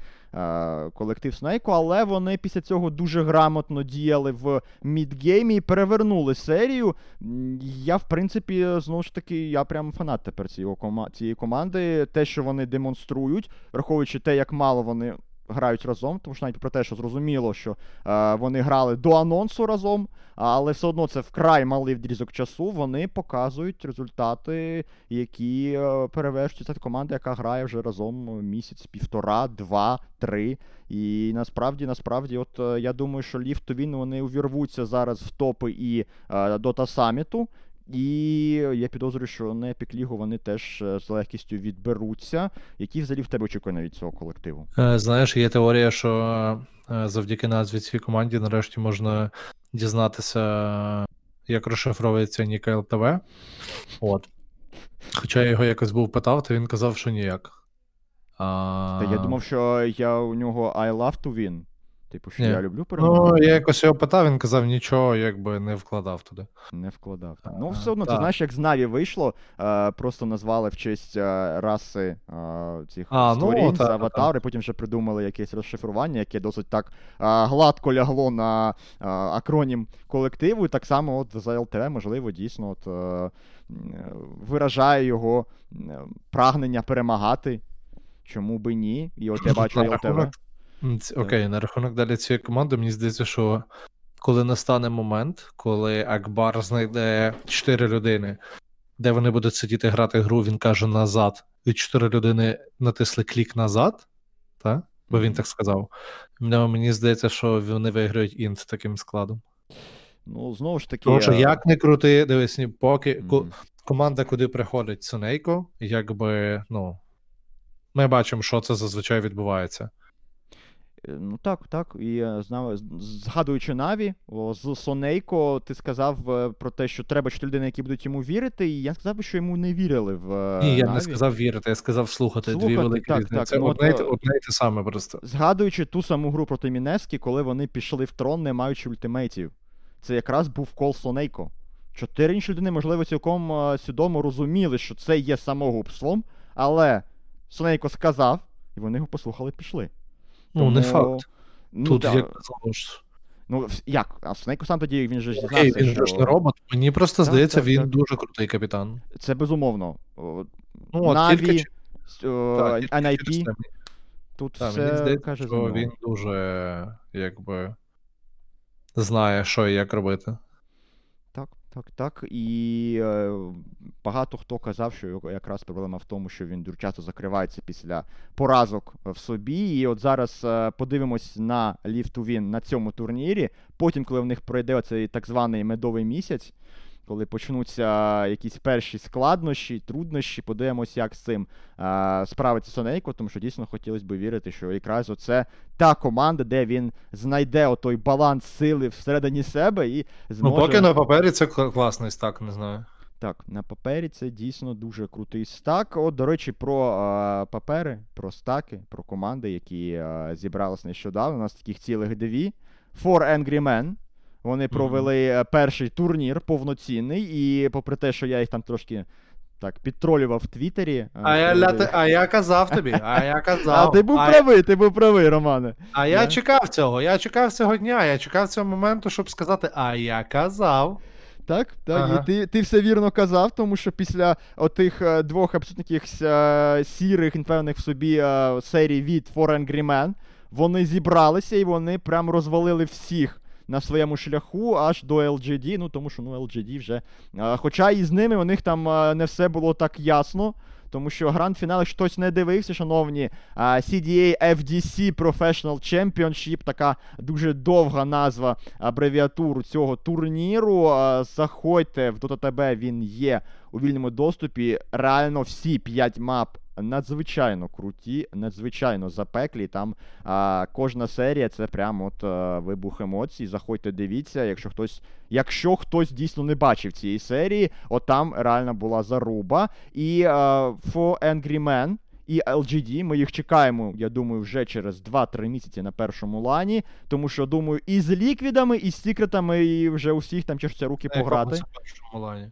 колектив Снейку, але вони після цього дуже грамотно діяли в мідгеймі і перевернули серію. Я, в принципі, знову ж таки, я прям фанат тепер цієї команди. Те, що вони демонструють, враховуючи те, як мало вони грають разом, тому що навіть про те, що зрозуміло, що е, вони грали до анонсу разом, але все одно це вкрай малий відрізок часу. Вони показують результати, які е, перевершують команда, яка грає вже разом місяць, півтора, два, три. І насправді, насправді, от е, я думаю, що Ліфт Win, вони увірвуться зараз в топи і е, Дота Саміту. І я підозрюю, що на Epic League вони теж е, з легкістю відберуться. Які взагалі в тебе очікування від цього колективу? Е, Знаєш, є теорія, що е, завдяки назві цій команді нарешті можна дізнатися, як розшифровується Ніка ЛТВ. От. Хоча я його якось був питав, то він казав, що ніяк. А... Та я думав, що я у нього I love to win. Типу, що Ні. я люблю Ну, я якось його питав, він казав, нічого, якби не вкладав туди. Не вкладав. Так. Ну, все одно, ти так. знаєш, як з Наві вийшло, е, просто назвали в честь е, раси е, цих А, ну, створінь, та, та, аватари, потім вже придумали якесь розшифрування, яке досить так е, гладко лягло на е, акронім колективу. І так само от за ЛТВ, можливо, дійсно от, е, виражає його прагнення перемагати. Чому би ні? І от я бачу ЛТВ. Окей, на рахунок далі цієї команди, мені здається, що коли настане момент, коли Акбар знайде 4 людини, де вони будуть сидіти грати гру, він каже назад, і 4 людини натисли клік назад, та? бо він так сказав. Ну, Мені здається, що вони виграють інт таким складом. Ну, знову ж таки. Тому що як не крути, дивись, ні, поки ко- мгм. команда, куди приходить Сонейко, якби, ну. Ми бачимо, що це зазвичай відбувається. Е, Ну так, так. І е, знав, згадуючи Наві, з Сонейко, ти сказав е, про те, що треба чотири людини, які будуть йому вірити, і я сказав би, що йому не вірили в Ні, я Наві. не сказав вірити, я сказав слухати. Дві Слухати, великі так, так, Це ну, одне, й те- саме просто. Згадуючи ту саму гру проти Мінески, коли вони пішли в трон, не маючи ультимейтів. Це якраз був кол Сонейко. Чотири інші людини, можливо, цілком свідомо розуміли, що це є самогубством, але Сонейко сказав, і вони його послухали, пішли. Ну, не факт. Ну, Тут да. як ж. Ну, як? А Сонейко сам тоді він же ж Окей, дізнався, він що... ж не робот. Мені просто Так, здається, так, він так. дуже крутий капітан. Це безумовно. Ну, от Наві, тільки, о, так, NIP, тут Так, все мені здається, каже що він дуже якби знає, що і як робити. Так, так. І е, багато хто казав, що якраз проблема в тому, що він дуже часто закривається після поразок в собі. І от зараз е, подивимось на ліфту він на цьому турнірі. Потім, коли в них пройде цей так званий медовий місяць, коли почнуться якісь перші складнощі, труднощі, подивимось, як з цим е, справиться Сонейко, тому що дійсно хотілося б вірити, що якраз оце та команда, де він знайде отой баланс сили всередині себе і зможе... Ну, поки на папері це класний стак, не знаю. Так, на папері це дійсно дуже крутий стак. От, до речі, про е, папери, про стаки, про команди, які е, зібрались нещодавно. У нас таких цілих дві. Four Angry Men. Вони провели е, перший турнір повноцінний, і попри те, що я їх там трошки так підтролював в Твіттері. е, А я, ля... а я казав тобі, а я А ти був а, правий, ти був правий, Романе. а я Да. чекав цього, я чекав цього дня, я чекав цього моменту, щоб сказати, а я казав. Так, так, Ага. і ти, ти все вірно казав, тому що після отих е, двох абсолютно якихось сірих, непевних в собі серій від For Angry Men, вони зібралися і вони прям розвалили всіх на своєму шляху аж до LGD, ну тому що ну LGD вже. е, хоча і з ними у них там е, не все було так ясно. Тому що гранд-фінал, хтось не дивився, шановні, а, CDA FDC Professional Championship, така дуже довга назва абревіатур цього турніру. А, Заходьте в DotaTB, він є у вільному доступі. Реально всі 5 мап надзвичайно круті, надзвичайно запеклі. Там а, кожна серія це прям от а, вибух емоцій. Заходьте, дивіться, якщо хтось, якщо хтось дійсно не бачив цієї серії, от там реально була заруба. І а, For Angry Men і LGD, ми їх чекаємо, я думаю, вже через 2-3 місяці на першому лані. Тому що, думаю, і з ліквідами, і з секретами, і вже усіх там чешуться руки На пограти. це першому лані?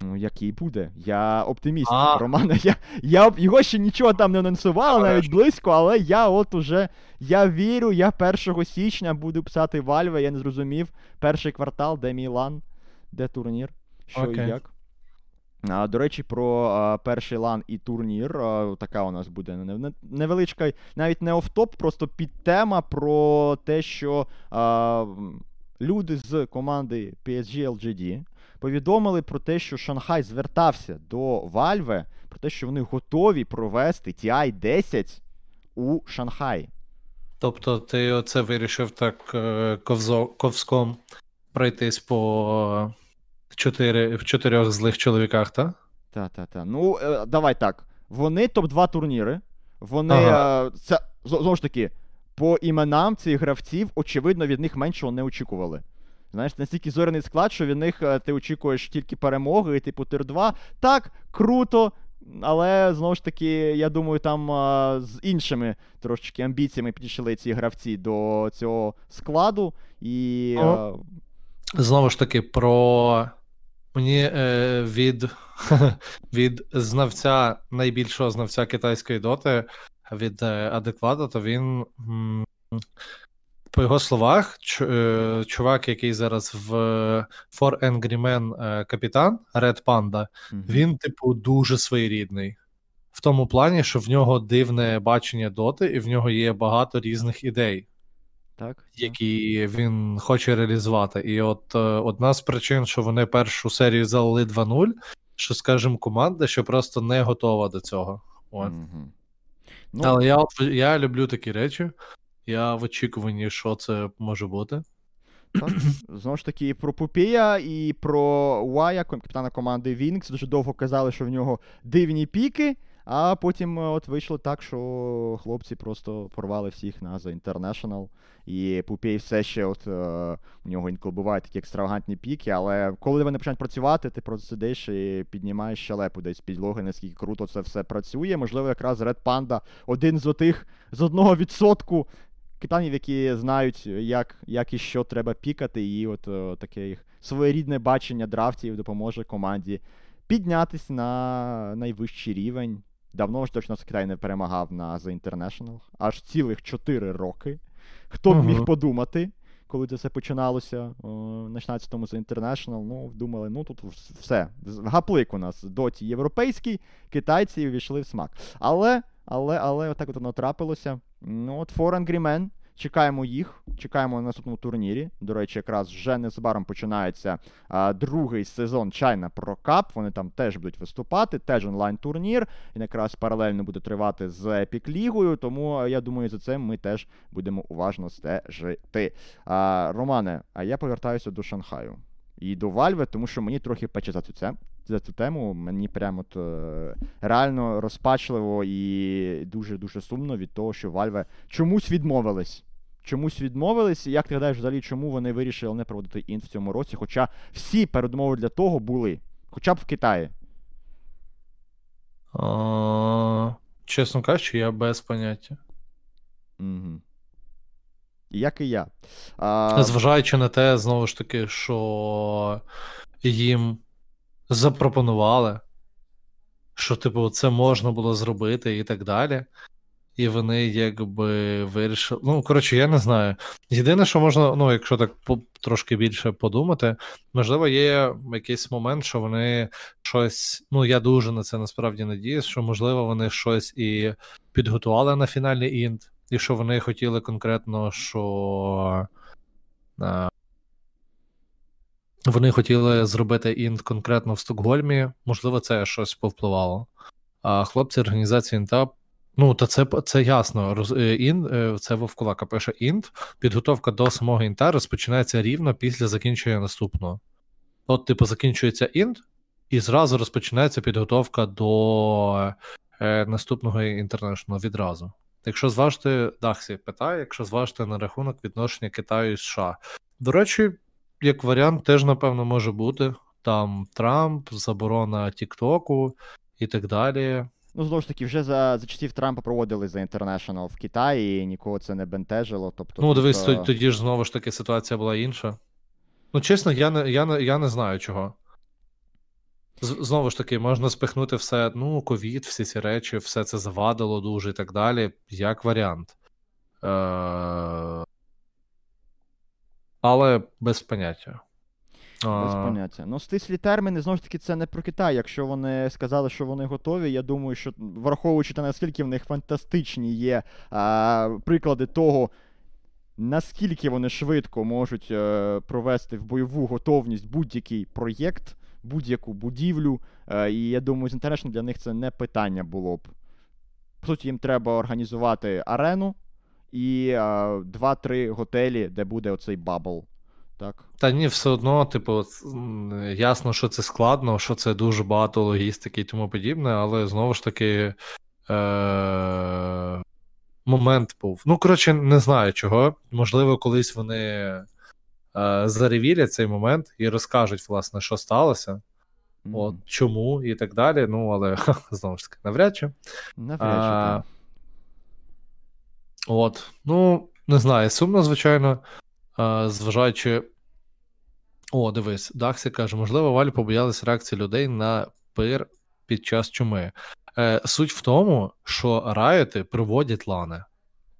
Ну, який буде? Я оптиміст, А. Романе. Я, я його ще нічого там не анонсували, навіть близько, але я от уже я вірю, я 1 січня буду писати Вальве, я не зрозумів. Перший квартал, де Мілан, де турнір, що і як. А, До речі, про а, перший лан і турнір. А, така у нас буде невеличка, навіть не офтоп, просто підтема про те, що а, люди з команди PSG LGD повідомили про те, що Шанхай звертався до Valve, про те, що вони готові провести TI 10 у Шанхаї. Тобто, ти оце вирішив так е, ковзо, ковзком пройтись по чотири, в чотирьох злих чоловіках, так? Так, так, так. Ну, е, давай так. Вони топ-2 турніри. Вони. Ага. Е, це знову ж таки, по іменам цих гравців, очевидно, від них меншого не очікували. Знаєш, настільки зоряний склад, що від них ти очікуєш тільки перемоги, типу тир 2. Так, круто. Але знову ж таки, я думаю, там а, з іншими трошечки амбіціями підійшли ці гравці до цього складу. І. А... Знову ж таки, про мені е, від від знавця найбільшого знавця китайської доти від е, адеквата, то він. М- по його словах, е, чувак, який зараз в For Angry Men е, капітан Red Panda, mm-hmm. він, типу, дуже своєрідний. В тому плані, що в нього дивне бачення доти, і в нього є багато різних ідей, так, які він хоче реалізувати. І от е, одна з причин, що вони першу серію залили 2-0, що, скажімо, команда, що просто не готова до цього. От. Mm-hmm. Ну... Але я я люблю такі речі. Я в очікуванні, що це може бути. Так, Знову ж таки, про Пупія і про Уая, капітана команди Вінкс, дуже довго казали, що в нього дивні піки, а потім е, от вийшло так, що хлопці просто порвали всіх на The International. І Пупій все ще от е, у нього інколи бувають такі екстравагантні піки, але коли вони починають працювати, ти просто сидиш і піднімаєш щелепу десь підлоги, наскільки круто це все працює. Можливо, якраз Red Panda один з отих з одного відсотку капітанів, які знають, як як і що треба пікати, і от о, таке їх своєрідне бачення драфтів допоможе команді піднятися на найвищий рівень. Давно ж точно Китай не перемагав на The International. Аж цілих 4 роки. Хто б міг подумати, коли це все починалося о, на 16-му The International, ну, думали, ну тут все. Гаплик у нас доті європейський, китайці увійшли в смак. Але але але отак от воно трапилося. Ну, от For Angry Men. Чекаємо їх, чекаємо на наступному турнірі. До речі, якраз вже незабаром починається а, другий сезон China Pro Cup. Вони там теж будуть виступати, теж онлайн-турнір. Він якраз паралельно буде тривати з Epic Лігою. Тому я думаю, за це ми теж будемо уважно стежити. А, Романе, а я повертаюся до Шанхаю і до Вальви, тому що мені трохи пече за цю за цю тему. Мені прямо от, е, реально розпачливо і дуже-дуже сумно від того, що Вальве чомусь відмовились. Чомусь відмовились. Як ти гадаєш, взагалі, чому вони вирішили не проводити інт в цьому році? Хоча всі передумови для того були. Хоча б в Китаї. А, Чесно кажучи, я без поняття. Угу. Як і я. А... Зважаючи на те, знову ж таки, що їм запропонували, що, типу, це можна було зробити і так далі. І вони якби вирішили. Ну, коротше, я не знаю. Єдине, що можна, ну, якщо так трошки більше подумати, можливо, є якийсь момент, що вони щось. Ну, я дуже на це насправді надіюсь, що, можливо, вони щось і підготували на фінальний інт, і що вони хотіли конкретно, що. А, вони хотіли зробити інт конкретно в Стокгольмі, можливо, це щось повпливало. А хлопці організації інта, ну, та це це ясно. Роз, е, ін, е, Це Вовкулака пише інт. Підготовка до самого інта розпочинається рівно після закінчення наступного. От, типу, закінчується інт, і зразу розпочинається підготовка до е, наступного інтернешнл відразу. Якщо зважити, Дахсі питає, якщо зважити на рахунок відношення Китаю і США. До речі, як варіант, теж, напевно, може бути. Там Трамп, заборона Тіктоку і так далі. Ну, знову ж таки, вже за за часів Трампа проводили за International в Китаї, і нікого це не бентежило. Тобто, Ну, дивись, то... тоді ж знову ж таки ситуація була інша. Ну, чесно, я не я, не, я не знаю чого. З, знову ж таки, можна спихнути все, ну, ковід, всі ці речі, все це завадило дуже і так далі, як варіант. Е- але без поняття. Без поняття. Ну, стислі терміни, знову ж таки, це не про Китай. Якщо вони сказали, що вони готові, я думаю, що враховуючи те, наскільки в них фантастичні є а, приклади того, наскільки вони швидко можуть е, провести в бойову готовність будь-який проєкт, будь-яку будівлю. Е, і я думаю, з International для них це не питання було б. По суті, їм треба організувати арену і е, два-три готелі, де буде оцей bubble. Так. Та ні, все одно, типу, ясно, що це складно, що це дуже багато логістики і тому подібне, але знову ж таки. Е- Момент був. Ну, коротше, не знаю чого. Можливо, колись вони е- заревілять цей момент і розкажуть, власне, що сталося, mm-hmm. от, чому і так далі. Ну, але знову ж таки, навряд чи. Навряд чи, так. От, ну, не знаю, сумно, звичайно зважаючи. О, дивись, Даксі каже, можливо, Валь побоялися реакції людей на пир під час чуми. Е, Суть в тому, що райоти проводять лани.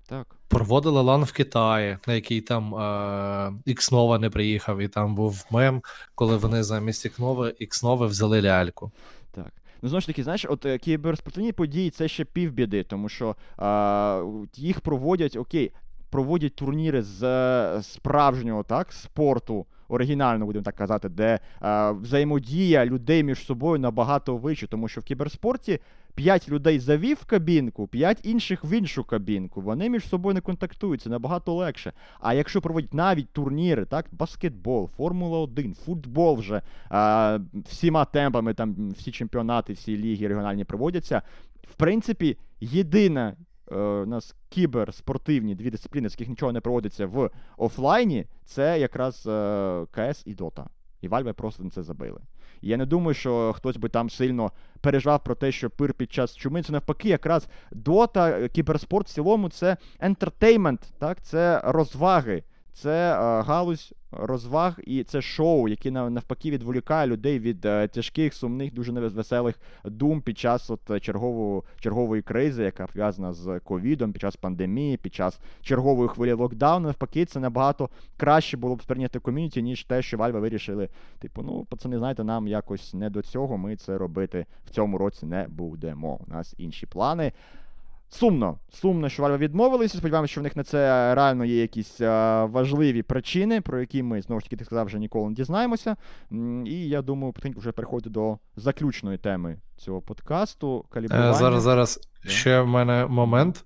Так. Проводили лан в Китаї, на який там е, Ікснова не приїхав, і там був мем, коли вони замість Ікнови Ікснови взяли ляльку. Так. Ну, знову ж таки, знаєш, от е, кіберспортивні події це ще півбіди, тому що а, їх проводять окей, проводять турніри з е, справжнього так, спорту, оригінально, будемо так казати, де е, взаємодія людей між собою набагато вища, тому що в кіберспорті. П'ять людей завів в кабінку, п'ять інших в іншу кабінку. Вони між собою не контактуються набагато легше. А якщо проводять навіть турніри, так, баскетбол, Формула 1, футбол вже а, всіма темпами, там всі чемпіонати, всі ліги регіональні проводяться. В принципі, єдина е, у нас кіберспортивні дві дисципліни, з яких нічого не проводиться в офлайні, це якраз е, КС і Дота. І Вальве просто на це забили. І я не думаю, що хтось би там сильно переживав про те, що пир під час чуми. Це навпаки, якраз дота, кіберспорт в цілому це ентертеймент, так, це розваги. Це е, галузь розваг і це шоу, яке навпаки відволікає людей від е, тяжких, сумних, дуже невеселих дум під час от чергового, чергової кризи, яка пов'язана з ковідом, під час пандемії, під час чергової хвилі локдауну. Навпаки, це набагато краще було б сприйняти ком'юніті, ніж те, що Вальва вирішили. Типу, ну пацани, знаєте, нам якось не до цього. Ми це робити в цьому році не будемо. У нас інші плани. Сумно, сумно, що Valve відмовилися. Сподіваємося, що в них на це реально є якісь а, важливі причини, про які ми знову ж таки ти сказав, вже ніколи не дізнаємося. І я думаю, потихеньку вже переходити до заключної теми цього подкасту. Е, калібрування. Зараз зараз yeah. ще в мене момент.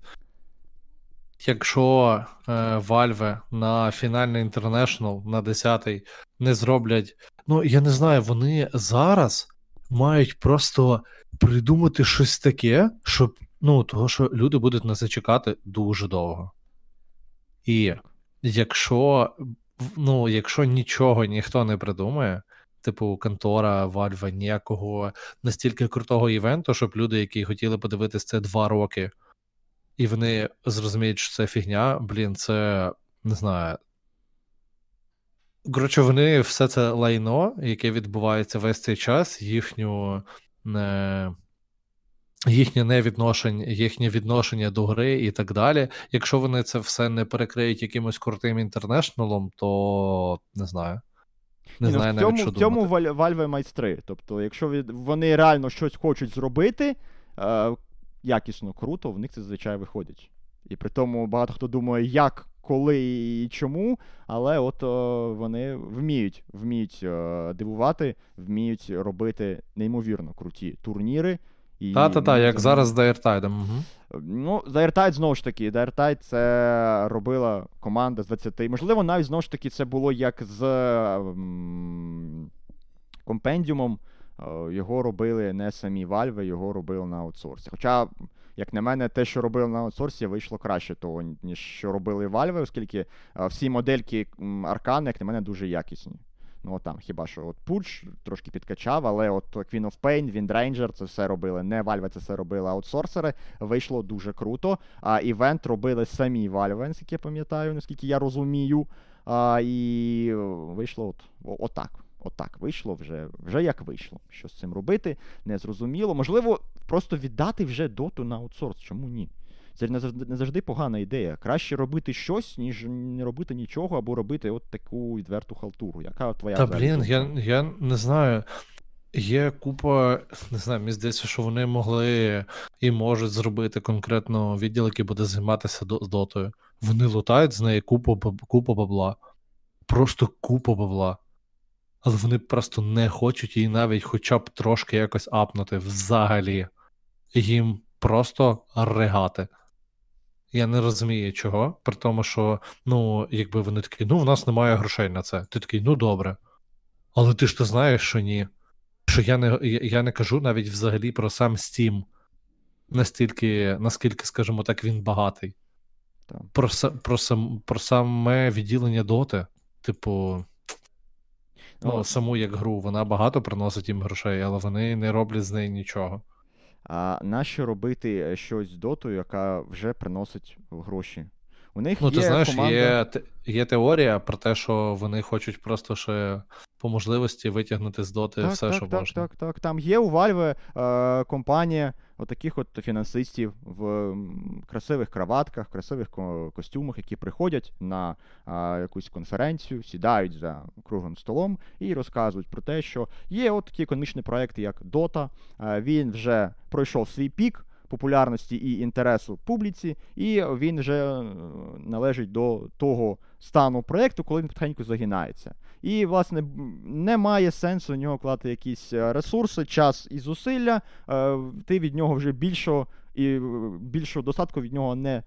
Якщо е, Valve на фінальний International на 10-й не зроблять. Ну, я не знаю, вони зараз мають просто придумати щось таке, щоб Ну, того, що люди будуть на це чекати дуже довго. І якщо ну, якщо нічого ніхто не придумає, типу контора Valve, ніякого настільки крутого івенту, щоб люди, які хотіли подивитись це два роки, і вони зрозуміють, що це фігня, блін, це не знаю. Коротше, вони все це лайно, яке відбувається весь цей час, їхню. Не їхнє невідношення, їхнє відношення до гри і так далі. Якщо вони це все не перекриють якимось крутим інтернешналом, то не знаю. Не Ні, знаю ну, в цьому, навіть, що в цьому. Valve майстри. Тобто, якщо вони реально щось хочуть зробити, е, якісно, круто, в них це зазвичай виходить. І при тому багато хто думає, як, коли і чому, але от о, вони вміють вміють о, дивувати, вміють робити неймовірно круті турніри. Та-та-та, як зараз з Дайртайдом. Угу. Ну, Дайртайд, знову ж таки, Дайртайд це робила команда з 20. Можливо, навіть знову ж таки це було як з м- компендіумом. Його робили не самі Valve, його робили на аутсорсі. Хоча, як на мене, те, що робили на аутсорсі, вийшло краще того, ніж що робили Valve, оскільки всі модельки Аркани, як на мене, дуже якісні. Ну, там хіба що от Пульч трошки підкачав, але от Queen of Pain, Wind Ranger це все робили. Не Valve, це все робили аутсорсери. Вийшло дуже круто. А івент робили самі Valve, наскільки я пам'ятаю, наскільки я розумію. А, І вийшло от, отак. Отак вийшло вже вже як вийшло. Що з цим робити, не зрозуміло. Можливо, просто віддати вже доту на аутсорс. Чому ні? Це не завжди, не завжди погана ідея. Краще робити щось, ніж не робити нічого, або робити от таку відверту халтуру. Яка твоя Та блін, я, я не знаю. Є купа, не знаю, мені здається, що вони могли і можуть зробити конкретно відділ, який буде займатися до- дотою. Вони лутають з неї купу купу бабла. Просто купу бабла. Але вони просто не хочуть її навіть хоча б трошки якось апнути взагалі. Їм просто ригати. Я не розумію чого, при тому, що, ну, якби вони такі, ну, в нас немає грошей на це. Ти такий, ну добре. Але ти ж то знаєш, що ні. Що я не, я, я не кажу навіть взагалі про сам Steam. Настільки, наскільки, скажімо так, він багатий. Так. Про, про, сам, про саме відділення доти. Типу, ну, Ну, саму як гру, вона багато приносить їм грошей, але вони не роблять з неї нічого. А нащо робити е, щось з дотою, яка вже приносить гроші? У них Ну, є ти знаєш, команда... є, є теорія про те, що вони хочуть просто ще по можливості витягнути з доти Так, все, так, що так, можна. так, так. Там є у Valve е, компанія отаких от фінансистів в красивих краватках, красивих костюмах, які приходять на а, якусь конференцію, сідають за круглим столом і розказують про те, що є от такі економічні проекти, як Dota. Е, він вже пройшов свій пік. Популярності і інтересу публіці, і він вже е, належить до того стану проєкту, коли він потихеньку загинається. І, власне, немає сенсу в нього клати якісь е, ресурси, час і зусилля. Е, Ти від нього вже більшого і більшого достатку від нього не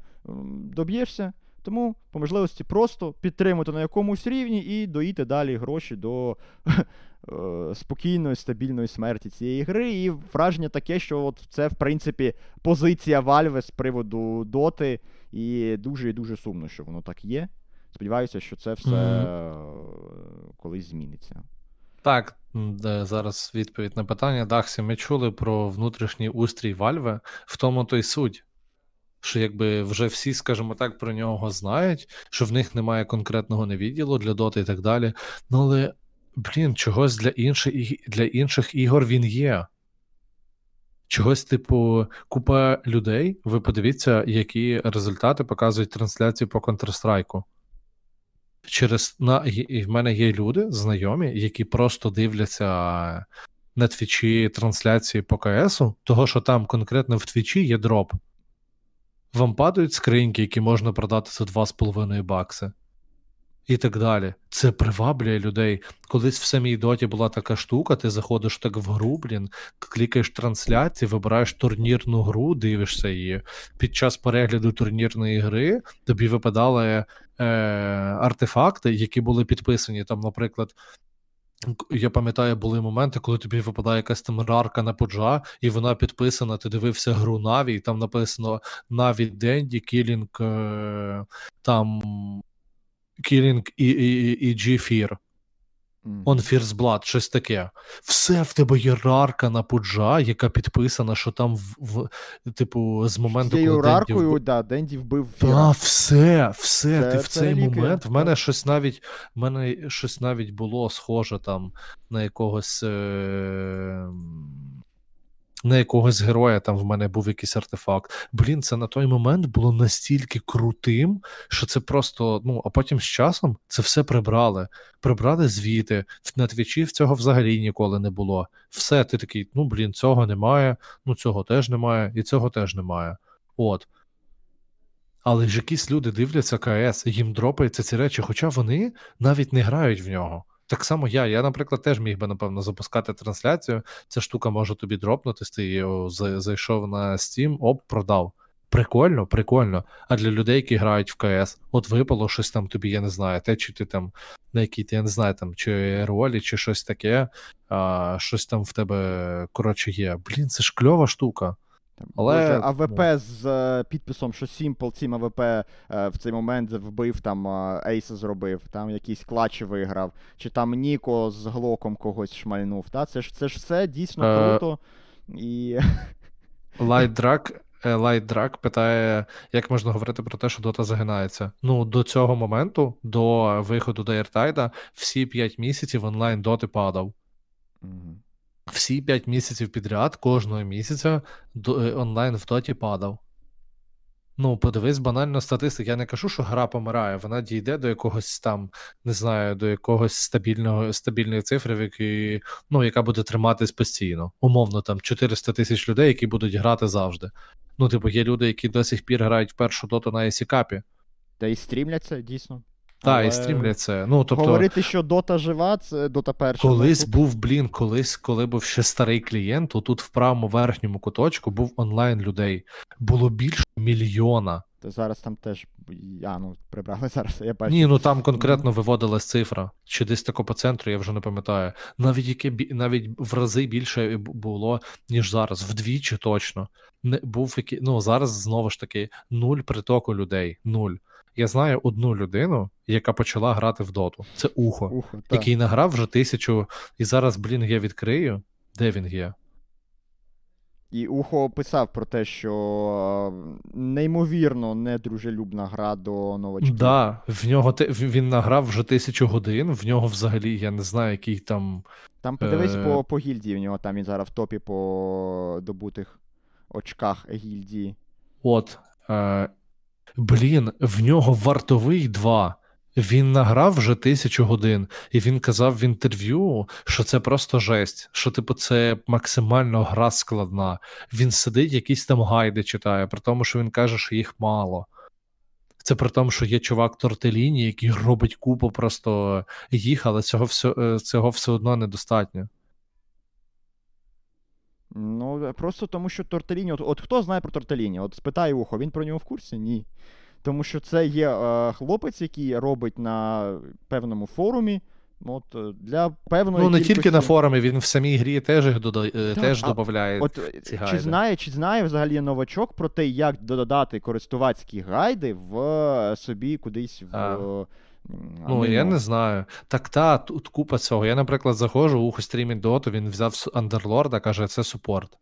доб'єшся. Тому, по можливості, просто підтримати на якомусь рівні і доїти далі гроші до е, спокійної, стабільної смерті цієї гри. І враження таке, що от це, в принципі, позиція Valve з приводу доти. І дуже і дуже сумно, що воно так є. Сподіваюся, що це все е, колись зміниться. Так, де зараз відповідь на питання. Дахсі, ми чули про внутрішній устрій Valve, в тому то й суть. Що якби вже всі, скажімо так, про нього знають, що в них немає конкретного невідділу для доти і так далі. Ну але, блін, чогось для інших, для інших ігор він є. Чогось, типу, купа людей. Ви подивіться, які результати показують трансляції по Counter-Strike. Через на і в мене є люди, знайомі, які просто дивляться на твічі трансляції по КСу, того що там конкретно в твічі є дроп. Вам падають скриньки, які можна продати за 2,5 бакси. І так далі. Це приваблює людей. Колись в самій доті була така штука, ти заходиш так в гру, блін, клікаєш трансляції, вибираєш турнірну гру, дивишся її. Під час перегляду турнірної гри тобі випадали е, артефакти, які були підписані. Там, наприклад, я пам'ятаю, були моменти, коли тобі випадає якась там рарка на поджа, і вона підписана, ти дивився гру Наві, і там написано Наві Денді, Кілінг е, там Кілінг і, і, і, і. First Blood, щось таке. Все в тебе єрарка на пуджа, яка підписана, що там в, в типу, з моменту, коли Денді вбив- да, Денді вбив Фіра. все, все, Це- ти в цей реліквія, момент. В мене щось навіть в мене щось навіть було схоже там на якогось. Е... На якогось героя там в мене був якийсь артефакт. Блін, це на той момент було настільки крутим, що це просто. Ну, а потім з часом це все прибрали. Прибрали звіти. На твічі цього взагалі ніколи не було. Все, ти такий, ну блін, цього немає, ну цього теж немає, і цього теж немає. От. Але ж якісь люди дивляться КС, їм дропаються ці речі, хоча вони навіть не грають в нього. Так само я. Я, наприклад, теж міг би, напевно, запускати трансляцію. Ця штука може тобі дропнутись, ти його зайшов на Steam, оп, продав. Прикольно, прикольно. А для людей, які грають в КС, от випало щось там тобі, я не знаю, те, чи ти там на якій ти, я не знаю, там, чи ролі, чи щось таке, а, щось там в тебе, коротше, є. Блін, це ж кльова штука. Але, ну. AWP з е, підписом, що Simple цим AWP е, в цей момент вбив, там е, Ейса зробив, там якісь клатчі виграв, чи там Ніко з глоком когось шмальнув. Та? Це ж це ж все дійсно Е, круто. І Лайтдрак Лайтдрак питає, як можна говорити про те, що Дота загинається. Ну, до цього моменту, до виходу Diretide 'а, всі 5 місяців онлайн доти падав. Мгм. Всі 5 місяців підряд, кожного місяця е, онлайн в доті падав. Ну, подивись банально статистик. Я не кажу, що гра помирає, вона дійде до якогось там, не знаю, до якогось стабільного стабільної цифри, в якій, ну, яка буде триматись постійно. Умовно, там 400 тисяч людей, які будуть грати завжди. Ну, типу, є люди, які до сих пір грають першу доту на ESC-капі. Та і стрімляться, дійсно. Так, і стрімлять це. Ну, тобто, Говорити, що дота жива, це дота перша. колись був, блін, колись, коли був ще старий клієнт, то тут в правому верхньому куточку був онлайн людей. Було більше мільйона. Та зараз там теж. А, ну, прибрали зараз, я бачу. Ні, ну там конкретно виводилась цифра. Чи десь тако по центру, я вже не пам'ятаю. Навіть яке навіть в рази більше було, ніж зараз, вдвічі точно. Не був який, ну зараз знову ж таки нуль притоку людей. Нуль. Я знаю одну людину, яка почала грати в доту. Це ухо, Ухо, який награв вже тисячу. І зараз, блін, я відкрию. Де він є? І Ухо писав про те, що е, неймовірно недружелюбна гра до новачків. Да, в нього те, він награв вже тисячу годин. В нього взагалі, я не знаю, який там Там подивись Е, по, по гільдії в нього, там він зараз в топі по добутих очках гільдії. От. Е, блін, в нього вартовий 2. Він награв вже тисячу годин, і він казав в інтерв'ю, що це просто жесть, що, типу, це максимально гра складна. Він сидить, якісь там гайди читає, при тому, що він каже, що їх мало. Це при тому, що є чувак Тортеліні, який робить купу просто їх, але цього все, цього все одно недостатньо. Ну, е, просто тому, що Тортеліні. От, от хто знає про Тортеліні? От спитай ухо, він про нього в курсі? Ні. Тому що це є е, хлопець, який робить на певному форумі. От, е, для певної Ну, не кількості... тільки на форумі, він в самій грі теж їх дода... е, Так, теж а додає. От ці чи знає, чи знає взагалі новачок про те, як додати користувацькі гайди в собі кудись в. А. е, Ну, я не знаю. Так та, тут купа цього. Я, наприклад, заходжу, ухо стрімить доту, він взяв Андерлорда, каже, це супорт.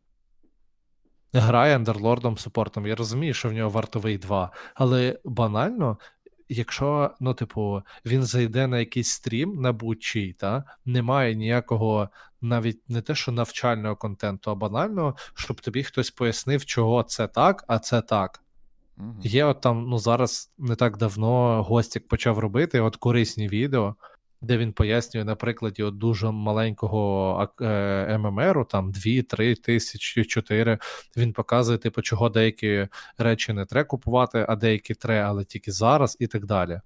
Грає Андерлордом супортом. Я розумію, що в нього вартовий 2. Але банально, якщо, ну, типу, він зайде на якийсь стрім на будь-чий, та немає ніякого навіть не те, що навчального контенту, а банально, щоб тобі хтось пояснив, чого це так, а це так. Мгм. Є от там, ну зараз не так давно Гостік почав робити от корисні відео, де він пояснює на прикладі от дуже маленького е, ММРу, там 2-3 тисячі, 4. Він показує, типу, чого деякі речі не треба купувати, а деякі треба, але тільки зараз, і так далі.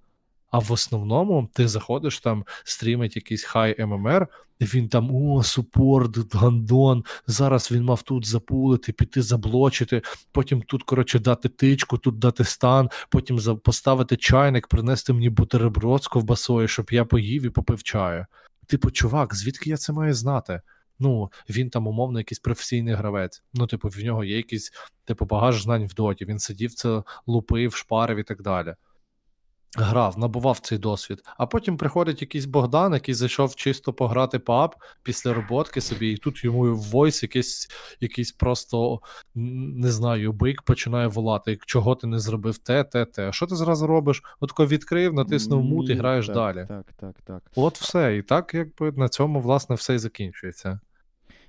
А в основному ти заходиш там, стрімить якийсь хай ММР, і він там о, супорт, гандон. Зараз він мав тут запулити, піти заблочити, потім тут, коротше, дати тичку, тут дати стан, потім за- поставити чайник, принести мені бутерброд з ковбасою, щоб я поїв і попив чаю. Типу, чувак, звідки я це маю знати? Ну, він там умовно якийсь професійний гравець. Ну, типу, в нього є якийсь, типу, багаж знань в доті. Він сидів це лупив, шпарив і так далі. Грав, набував цей досвід. А потім приходить якийсь Богдан, який зайшов чисто пограти паб після роботки собі, і тут йому в войс якийсь, якийсь просто не знаю, бик починає волати. Чого ти не зробив те, те, те. Що ти зразу робиш? Отко відкрив, натиснув мут і граєш так, далі. Так, так, так. От все. І так, якби на цьому, власне, все і закінчується.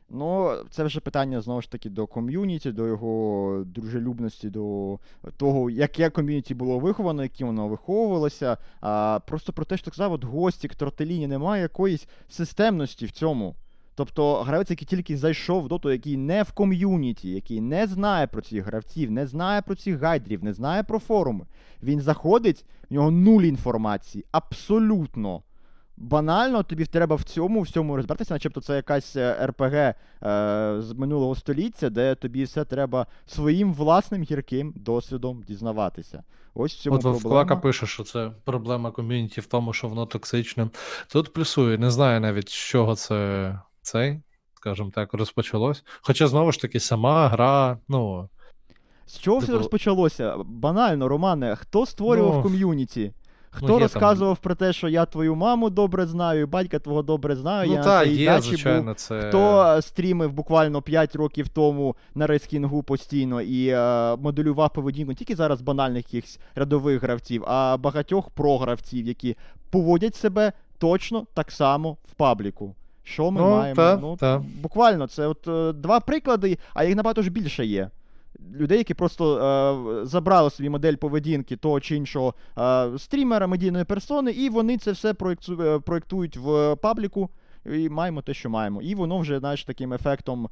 Ну, це вже питання знову ж таки до ком'юніті, до його дружелюбності, до того, яке ком'юніті було виховано, яким воно виховувалося. А просто про те, що ти сказав, от гості, Тортеліні, немає якоїсь системності в цьому. Тобто гравець, який тільки зайшов в доту, який не в ком'юніті, який не знає про цих гравців, не знає про цих гайдерів, не знає про форуми. Він заходить, в нього нуль інформації. Абсолютно. Банально тобі треба в цьому всьому розбиратися, начебто це якась е, РПГ е, з минулого століття, де тобі все треба своїм власним гірким досвідом дізнаватися. Ось в цьому От проблема. Вклака пише, що це проблема ком'юніті в тому, що воно токсичне. Тут плюсує, не знаю навіть, з чого це цей, скажімо так, розпочалось. Хоча, знову ж таки, сама гра, ну. З чого все Типу- розпочалося? Банально, Романе, хто створював Ну, ком'юніті? Хто там- розказував про те, що я твою маму добре знаю, і батька твого добре знаю, Ну я на є, дачі звичайно, був. це. Хто е, стрімив буквально 5 років тому на рейскінгу постійно і е, моделював поведінку не тільки зараз банальних якихось рядових гравців, а багатьох програвців, які поводять себе точно так само в пабліку. Що ми Ну, маємо? та, ну, та. Буквально, це от е, два приклади, а їх набагато ж більше є. Людей, які просто е, забрали собі модель поведінки того чи іншого е, стрімера, медійної персони, і вони це все е, проєктують в пабліку. І маємо те, що маємо. І воно вже, знаєш, таким ефектом е,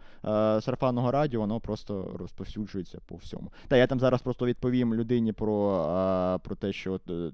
сарафанного радіо, воно просто розповсюджується по всьому. Та я там зараз просто відповім людині про, е, про те, що, е,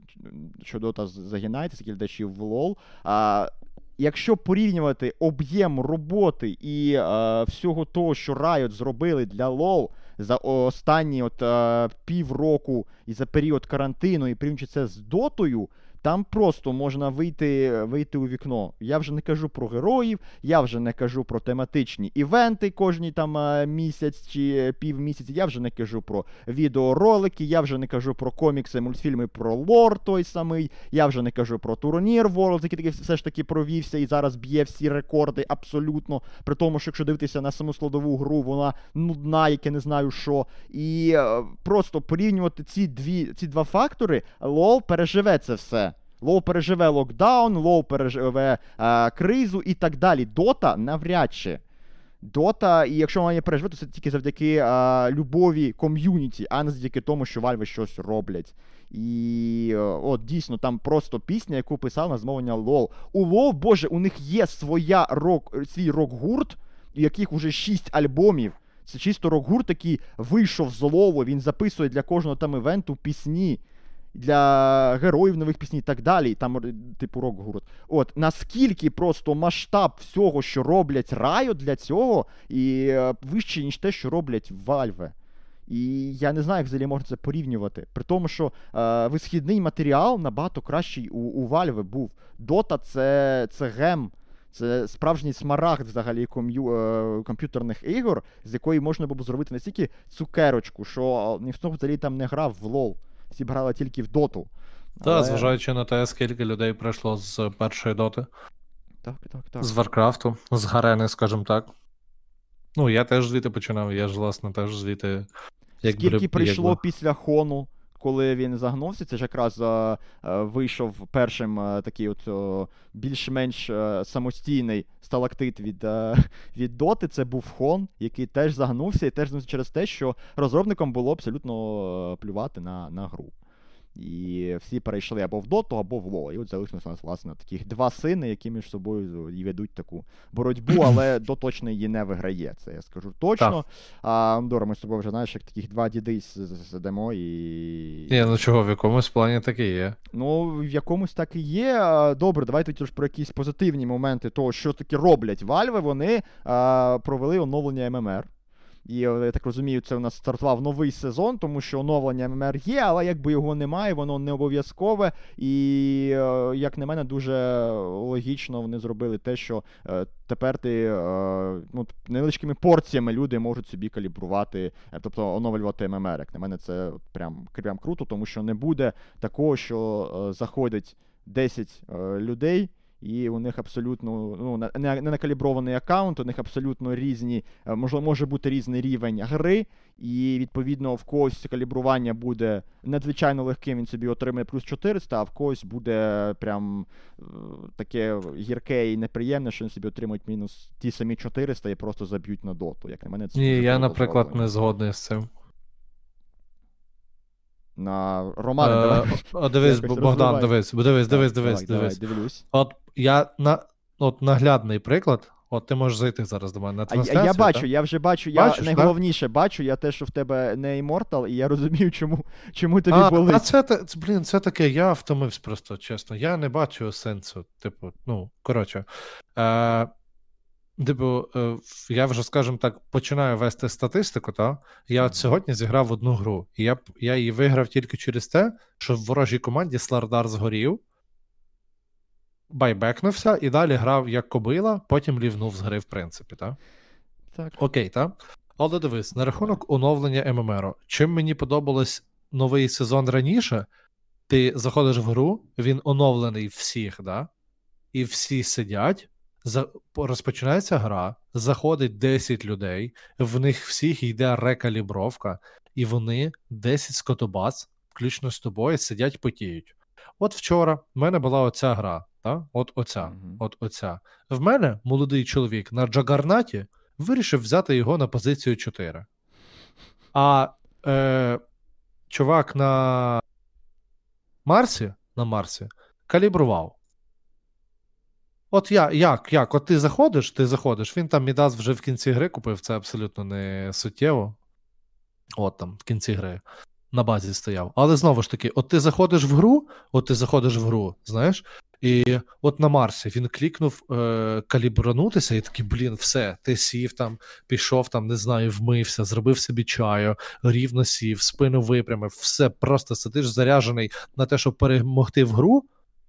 що Дота загинається, скільки глядачів в LoL. А, якщо порівнювати об'єм роботи і е, всього того, що Riot зробили для LoL за останні от, е, півроку і за період карантину, і порівнюючи це з дотою, там просто можна вийти, вийти у вікно. Я вже не кажу про героїв, я вже не кажу про тематичні івенти кожні там е, місяць чи півмісяці. Я вже не кажу про відеоролики, я вже не кажу про комікси, мультфільми про лор той самий. Я вже не кажу про турнір World, який все ж таки провівся і зараз б'є всі рекорди абсолютно. При тому, що якщо дивитися на саму складову гру, вона нудна, як я не знаю що. І е, просто порівнювати ці дві ці два фактори, LoL переживе це все. Лол переживе локдаун, Лол переживе е, кризу і так далі. Дота навряд чи. Дота, і якщо вона не переживе, то це тільки завдяки е, любові ком'юніті, а не завдяки тому, що Valve 'и щось роблять. І е, от дійсно там просто пісня, яку писав на замовлення Лол. У Лол, боже, у них є своя рок, свій рок-гурт, у яких уже шість альбомів. Це чисто рок-гурт, який вийшов з Лолу, він записує для кожного там івенту пісні. Для героїв нових пісні і так далі, там, типу, рок-гурт. От наскільки просто масштаб всього, що роблять Riot для цього, і е, вище, ніж те, що роблять Valve. І я не знаю, як взагалі можна це порівнювати. При тому, що е, висхідний матеріал набагато кращий у, у Valve був. Дота це, це гем, це справжній смарагд взагалі ком'ю, е, комп'ютерних ігор, з якої можна було б зробити настільки цукерочку, що е, ніхто взагалі там не грав в лол. Всі б грали тільки в доту. Та, Але- зважаючи на те, скільки людей прийшло з першої доти, Так, так, так. з Варкрафту, з Гарени, скажімо так. Ну, я теж звідти починав, я ж, власне, теж звідти. Як Скільки бриб- прийшло як... після Хону, коли він загнувся, це ж якраз е, е, вийшов першим е, такий от о, більш-менш е, самостійний сталактит від, е, від Доти. Це був Хон, який теж загнувся, і теж через те, що розробникам було абсолютно е, плювати на, на гру. І всі перейшли або в доту, або в ло. І от залишилось у нас, власне, таких два сини, які між собою і ведуть таку боротьбу, але до точно її не виграє. Це я скажу точно. А Андора, ми з тобою вже знаєш, як таких два діди сидимо і. Ні, ну чого, в якомусь плані таке є. Ну, в якомусь так і є. Добре, давайте тоді ж про якісь позитивні моменти того, що таки роблять Вальви. Вони а, провели оновлення ММР. І е, я так розумію, це у нас стартував новий сезон, тому що оновлення ММР є, але якби його немає, воно не обов'язкове. І, е, як на мене, дуже логічно вони зробили те, що е, тепер ти ну, невеличкими порціями люди можуть собі калібрувати, тобто оновлювати ММР. Як на мене, це прям, прям круто, тому що не буде такого, що заходить 10 е, людей. І у них абсолютно ну, не, накалібрований аккаунт, у них абсолютно різні, е, можливо, може бути різний рівень гри, і відповідно в когось калібрування буде надзвичайно легким, він собі отримає плюс 400, а в когось буде прям е, таке гірке і неприємне, що він собі отримують мінус ті самі 400 і просто заб'ють на доту. Як на мене, це Ні, я, наприклад, не згодний з цим. На Романе, Е, давай. О, дивись, Богдан, дивись, бо дивись, дивись, Давай, дивись, давай, дивись. дивлюсь. От я на от наглядний приклад. От ти можеш зайти зараз до мене на А я, я бачу, та? я вже бачу, я Бачиш, найголовніше бачу, я те, що в тебе не іммортал, і я розумію, чому, чому тобі а, болить. а це, блін, це таке, я втомився просто, чесно. Я не бачу сенсу. Типу, ну, коротше. Е, типу, е, я вже, скажімо так, починаю вести статистику, та? Я от сьогодні зіграв одну гру, і я, я її виграв тільки через те, що в ворожій команді Слардар згорів, байбекнувся і далі грав як кобила, потім лівнув з гри, в принципі, так? Так. Окей, так? Але дивись, на рахунок оновлення ММР. Чим мені подобалось новий сезон раніше, ти заходиш в гру, він оновлений всіх, да? і всі сидять, за... розпочинається гра, заходить 10 людей, в них всіх йде рекалібровка, і вони 10 скотобац, включно з тобою, сидять потіють. От вчора в мене була оця гра, та? от оця, Мгм. от оця. В мене молодий чоловік на Джагарнаті вирішив взяти його на позицію 4. А е, чувак на Марсі, на Марсі калібрував. От я, як, як? От ти заходиш, ти заходиш, він там Мідас вже в кінці гри купив, це абсолютно не суттєво. От там, в кінці гри. На базі стояв. Але знову ж таки, от ти заходиш в гру, от ти заходиш в гру, знаєш, і от на Марсі він клікнув е, калібранутися, і такий, блін, все, ти сів там, пішов там, не знаю, вмився, зробив собі чаю, рівно сів, спину випрямив, все, просто сидиш заряджений на те, щоб перемогти в гру.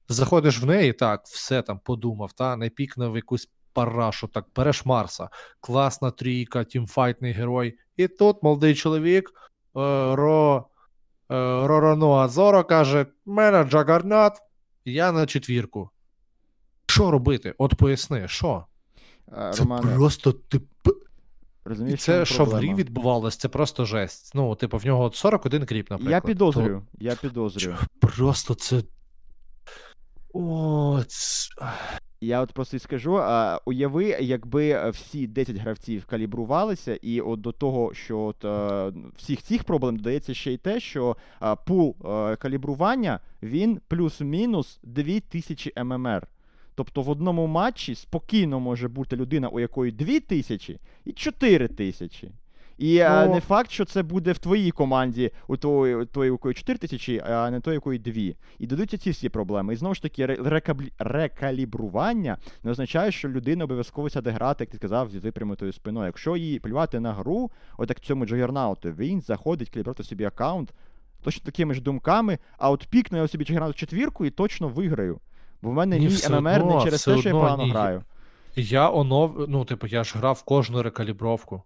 Заходиш в неї, так, все там подумав, та не якусь парашу, так, береш Марса, класна трійка, тімфайтний герой. І тут молодий чоловік е, Ро, е, Рорано Азоро каже: мене Джагарнат, я на четвірку. Що робити? От поясни, що? Е, Це Романе, просто тип. І розумієш, це, що в грі відбувалось, це просто жесть. Ну, типу, в нього от 41 кріп, наприклад. Я підозрюю, я підозрюю. То Просто це. Я от просто і скажу: а, уяви, якби всі 10 гравців калібрувалися, і от до того, що от, е, всіх цих проблем додається ще й те, що е, пул е, калібрування він плюс-мінус 2000 ММР. Тобто в одному матчі спокійно може бути людина, у якої 2000 і 4000. І е, Ну. не факт, що це буде в твоїй команді, у тої, у тої, у якої 4 тисячі, а не той, у якої 2. І додаються ці всі проблеми. І знову ж таки, рекаблі- рекалібрування не означає, що людина обов'язково сяде грати, як ти сказав, зі випрямитою спиною. Якщо їй плювати на гру, от як цьому Джагернауту, він заходить калібрувати собі аккаунт точно такими ж думками, а от пікну я собі Джагернаут четвірку і точно виграю. Бо в мене Ні, мій ММР не через те, що я погано граю. Я онов... ну, типу, я ж грав кожну рекалібровку.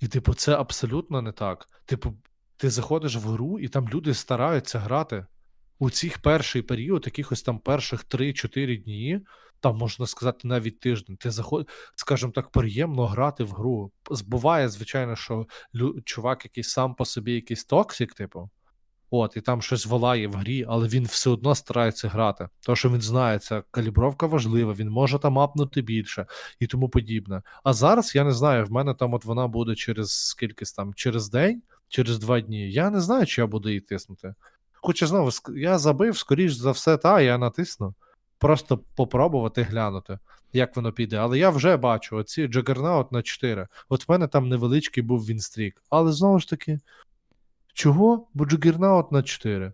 І, типу, це абсолютно не так. Типу, ти заходиш в гру, і там люди стараються грати. У цих перший період, якихось там перших 3-4 дні, там можна сказати навіть тиждень. Ти заходиш, скажімо так, приємно грати в гру. Збуває, звичайно, що чувак який сам по собі якийсь токсик, типу. От, і там щось волає в грі, але він все одно старається грати. Тому що він знає, ця калібровка важлива, він може там апнути більше і тому подібне. А зараз я не знаю, в мене там от вона буде через скільки там, через день, через два дні. Я не знаю, чи я буду її тиснути. Хоча знову я забив, скоріш за все, та я натисну. Просто попробувати глянути, як воно піде. Але я вже бачу оці Джагернаут на 4. От в мене там невеличкий був Вінстрік. Але знову ж таки, чого? Бо Джагернаут на 4.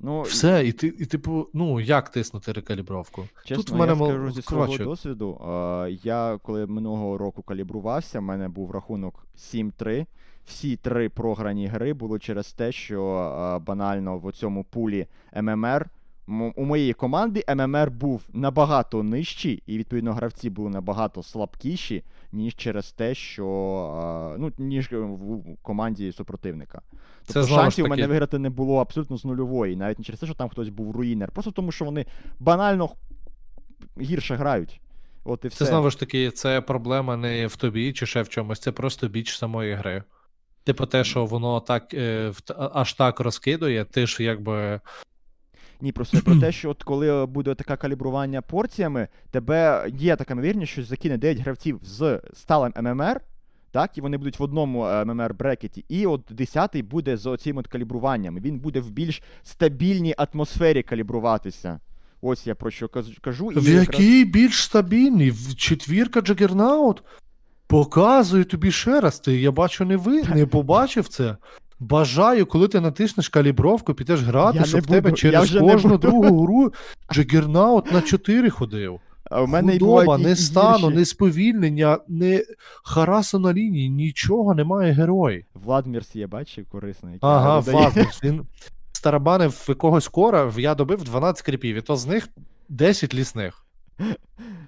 Ну, Все, і ти, і типу, ну як тиснути рекалібровку? Чесно, Тут в мене я мол- скажу зі свого коротше. досвіду. е, я коли минулого року калібрувався, в мене був рахунок 7-3. Всі три програні гри були через те, що е, банально в цьому пулі ММР. У моєї команди ММР був набагато нижчий, і відповідно гравці були набагато слабкіші, ніж через те, що ну, ніж в команді супротивника. Це Тобто ж шансів у мене виграти не було абсолютно з нульової, навіть не через те, що там хтось був руїнер, просто тому, що вони банально гірше грають. От і все. Це знову ж таки, це проблема не в тобі чи ще в чомусь, це просто біч самої гри. Типу, те, що воно так е, аж так розкидує, ти ж якби. Ні, просто про те, що от коли буде таке калібрування порціями, тебе є така ймовірність, що закине 9 гравців з сталим ММР, так, і вони будуть в одному е, ММР брекеті, і от 10-й буде з оцим от калібруванням. Він буде в більш стабільній атмосфері калібруватися. Ось я про що кажу. І В якраз- який більш стабільний? В четвірка Джагернаут? Показую тобі ще раз. Ти я бачу, не ви не побачив це. Бажаю, коли ти натиснеш калібровку, підеш грати, Я щоб в тебе через кожну другу гру Джагернаут на 4 ходив. А в мене Худоба, не стану, не сповільнення, не харасу на лінії, нічого немає герой. Владмірс є, бачиш, корисний. Ага. Вазмус, він старабанив якогось кора, я добив 12 кріпів, і то з них 10 лісних.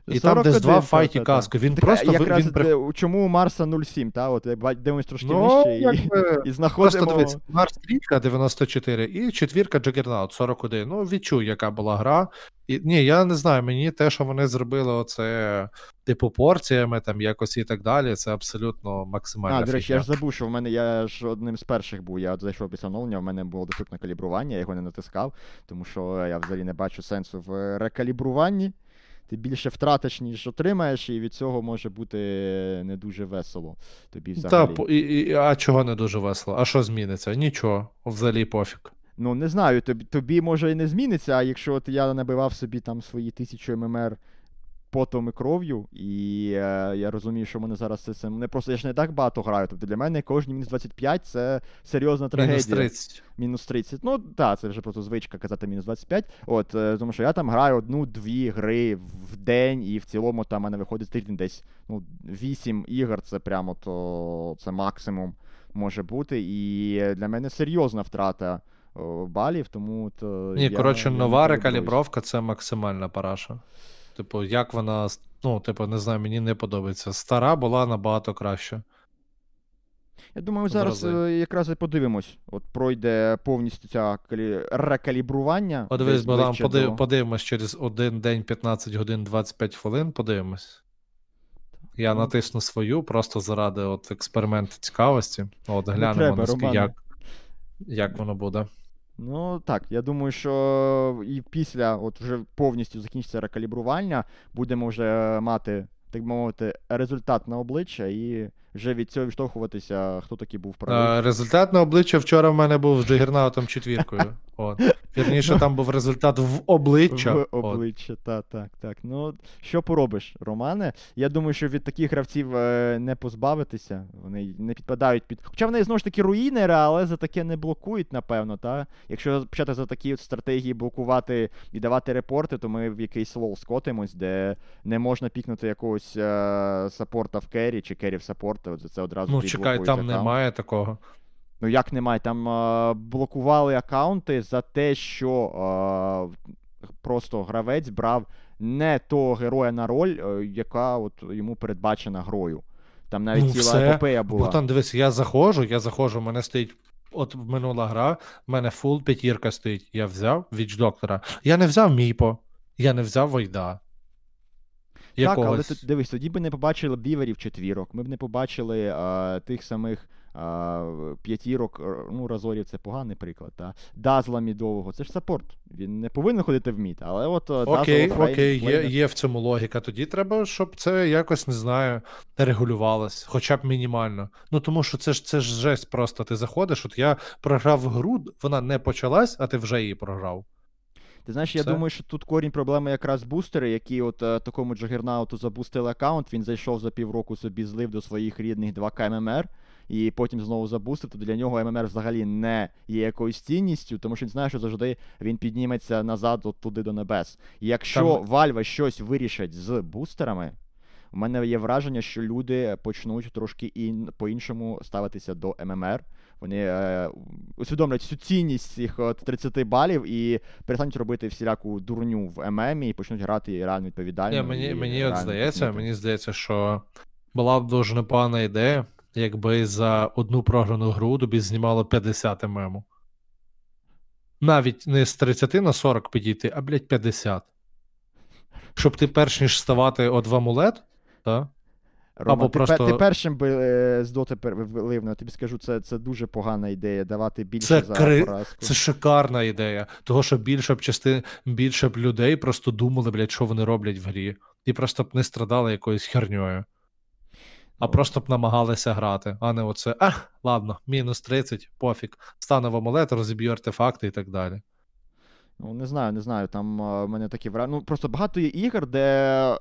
І там десь два файті каску. Він Так, просто якраз він де- чому у Марса 0,7, та? От дивимось трошки Ну, нижче і, якби... і Просто знаходимо. дивись, Марс стрічка 94 і четвірка Джагернаут 41. Ну, відчуй, яка була гра. І, ні, я не знаю, мені те, що вони зробили, оце, типу, порціями там якось і так далі, це абсолютно максимальна А, до речі, я ж забув, що в мене я ж одним з перших був. Я от зайшов після оновлення, в мене було доступне калібрування, я його не натискав, тому що я взагалі не бачу сенсу в рекалібруванні. Ти більше втратиш, ніж отримаєш, і від цього може бути не дуже весело тобі взагалі. Та, і, і, а чого не дуже весело? А що зміниться? Нічого, взагалі пофіг. Ну, не знаю, тобі, тобі може і не зміниться, а якщо от я набивав собі там свої тисячу ММР потом і кров'ю, і е, я розумію, що мене зараз це, це не просто я ж не так багато граю. Тобто для мене кожні мінус 25 це серйозна трагедія. Мінус 30. Мінус 30. Ну, так, це вже просто звичка казати мінус 25. От, е, тому що я там граю одну-дві гри в день, і в цілому там в мене виходить тиждень десь ну, 8 ігор, це прямо то це максимум може бути. І для мене серйозна втрата балів, тому то. Ні, я, коротше, я нова рекалібровка це максимальна параша. Типу, як вона, ну, типу, не знаю, мені не подобається. Стара була набагато краще. Я думаю, зараз рази. е, якраз і подивимось. От пройде повністю ця калі... рекалібрування. Подивись, Богдан, ближче подив, до- подивимось через один день 15 годин 25 хвилин, подивимось. Я Ну. натисну свою просто заради от експерименту цікавості. От глянемо, треба, наскільки- як, як воно буде. Ну так, я думаю, що і після от вже повністю закінчиться рекалібрування, будемо вже мати, так би мовити, результат на обличчя і вже від цього відштовхуватися, хто такий був правий. Е, результат на обличчя вчора в мене був з Джигернаутом четвіркою. От. Вірніше, там був результат в обличчя. В обличчя, так, так, так. Ну, що поробиш, Романе? Я думаю, що від таких гравців е, не позбавитися. Вони не підпадають під. Хоча вони знову ж таки руїнери, але за таке не блокують, напевно, та? Якщо почати за такі от стратегії блокувати і давати репорти, то ми в якийсь лол скотимось, де не можна pick нути якогось е, саппорта в carry чи carry в саппорта. От за це одразу Ну, чекай, там аккаунт. немає такого. Ну як немає? Там е, блокували аккаунти за те, що е, просто гравець брав не того героя на роль, е, яка от йому передбачена грою. Там навіть Ну, ціла все. епопея була. Богдан, дивись, я заходжу, я заходжу, в мене стоїть. От минула гра, в мене фул п'ятірка стоїть. Я взяв Witch Doctor 'а. Я не взяв Міпо, я не взяв Войда. Так, але дивись, тоді б не побачили біверів четвірок, ми б не побачили е, тих самих п'ятірок, е, ну, Разорів це поганий приклад, та? Дазла мідового, це ж саппорт. Він не повинен ходити в мід, але от Окей, Flame- окей, є, є в цьому логіка. Тоді треба, щоб це якось не знаю, регулювалось, хоча б мінімально. Ну тому що це ж це ж жесть просто. Ти заходиш, от я програв гру, вона не почалась, а ти вже її програв. Ти знаєш, я Все. думаю, що тут корінь проблеми якраз бустери, які от е, такому джагернауту забустили аккаунт, він зайшов за півроку собі злив до своїх рідних 2К ММР, і потім знову забустив, то для нього ММР взагалі не є якоюсь цінністю, тому що він знає, що завжди він підніметься назад от туди до небес. І якщо Там- Valve щось вирішать з бустерами, у мене є враження, що люди почнуть трошки ін... по-іншому ставитися до ММР. Вони е, усвідомлять всю цінність цих от 30 балів і перестануть робити всіляку дурню в ММ і почнуть грати реально відповідально. Ні, мені, і мені от здається, мені здається, що була б дуже непогана ідея, якби за одну програну гру тобі знімало 50 мему. Навіть не з 30 на 40 підійти, а блядь, 50. Щоб ти перш ніж ставати от в амулет, та? Рома, або ти, просто- ти першим би е, з доти влив, ну, я тобі скажу, це, це дуже погана ідея давати більше Це за кри- поразку. Це шикарна ідея. Того, що більше б частин, більше б людей просто думали, блядь, що вони роблять в грі. І просто б не страдали якоюсь херньою. А просто б намагалися грати, а не оце. А, ладно, мінус 30, пофіг. В амулет, розіб'ю артефакти і так далі. Ну, не знаю, не знаю. Там в мене такі враження. Ну, просто багато є ігор, де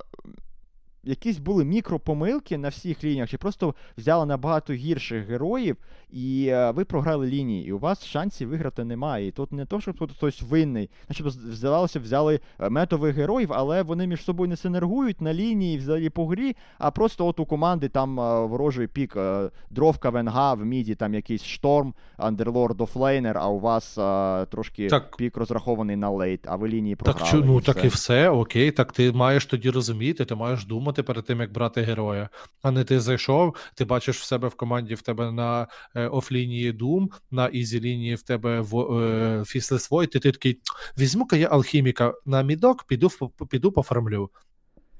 якісь були мікропомилки на всіх лініях, чи просто взяли набагато гірших героїв, і е, ви програли лінії, і у вас шансів виграти немає. І тут не то, що тут хтось винний. Начебто з- здавалося, взяли е, метових героїв, але вони між собою не синергують на лінії взагалі по грі, а просто от у команди там е, ворожий пік, е, дровка, венга, в міді там якийсь шторм, андерлорд офлейнер, а у вас е, трошки Так. пік розрахований на late, а ви лінії програли. Так, чу, ну і так і все, окей, так ти маєш тоді розуміти, ти маєш думати перед тим, як брати героя. А не ти зайшов, ти бачиш в себе в команді в тебе на е, офлінії Doom, на easy лінії в тебе в е, Void, і ти такий, візьму-ка я алхіміка на мідок, піду, піду пофармлю.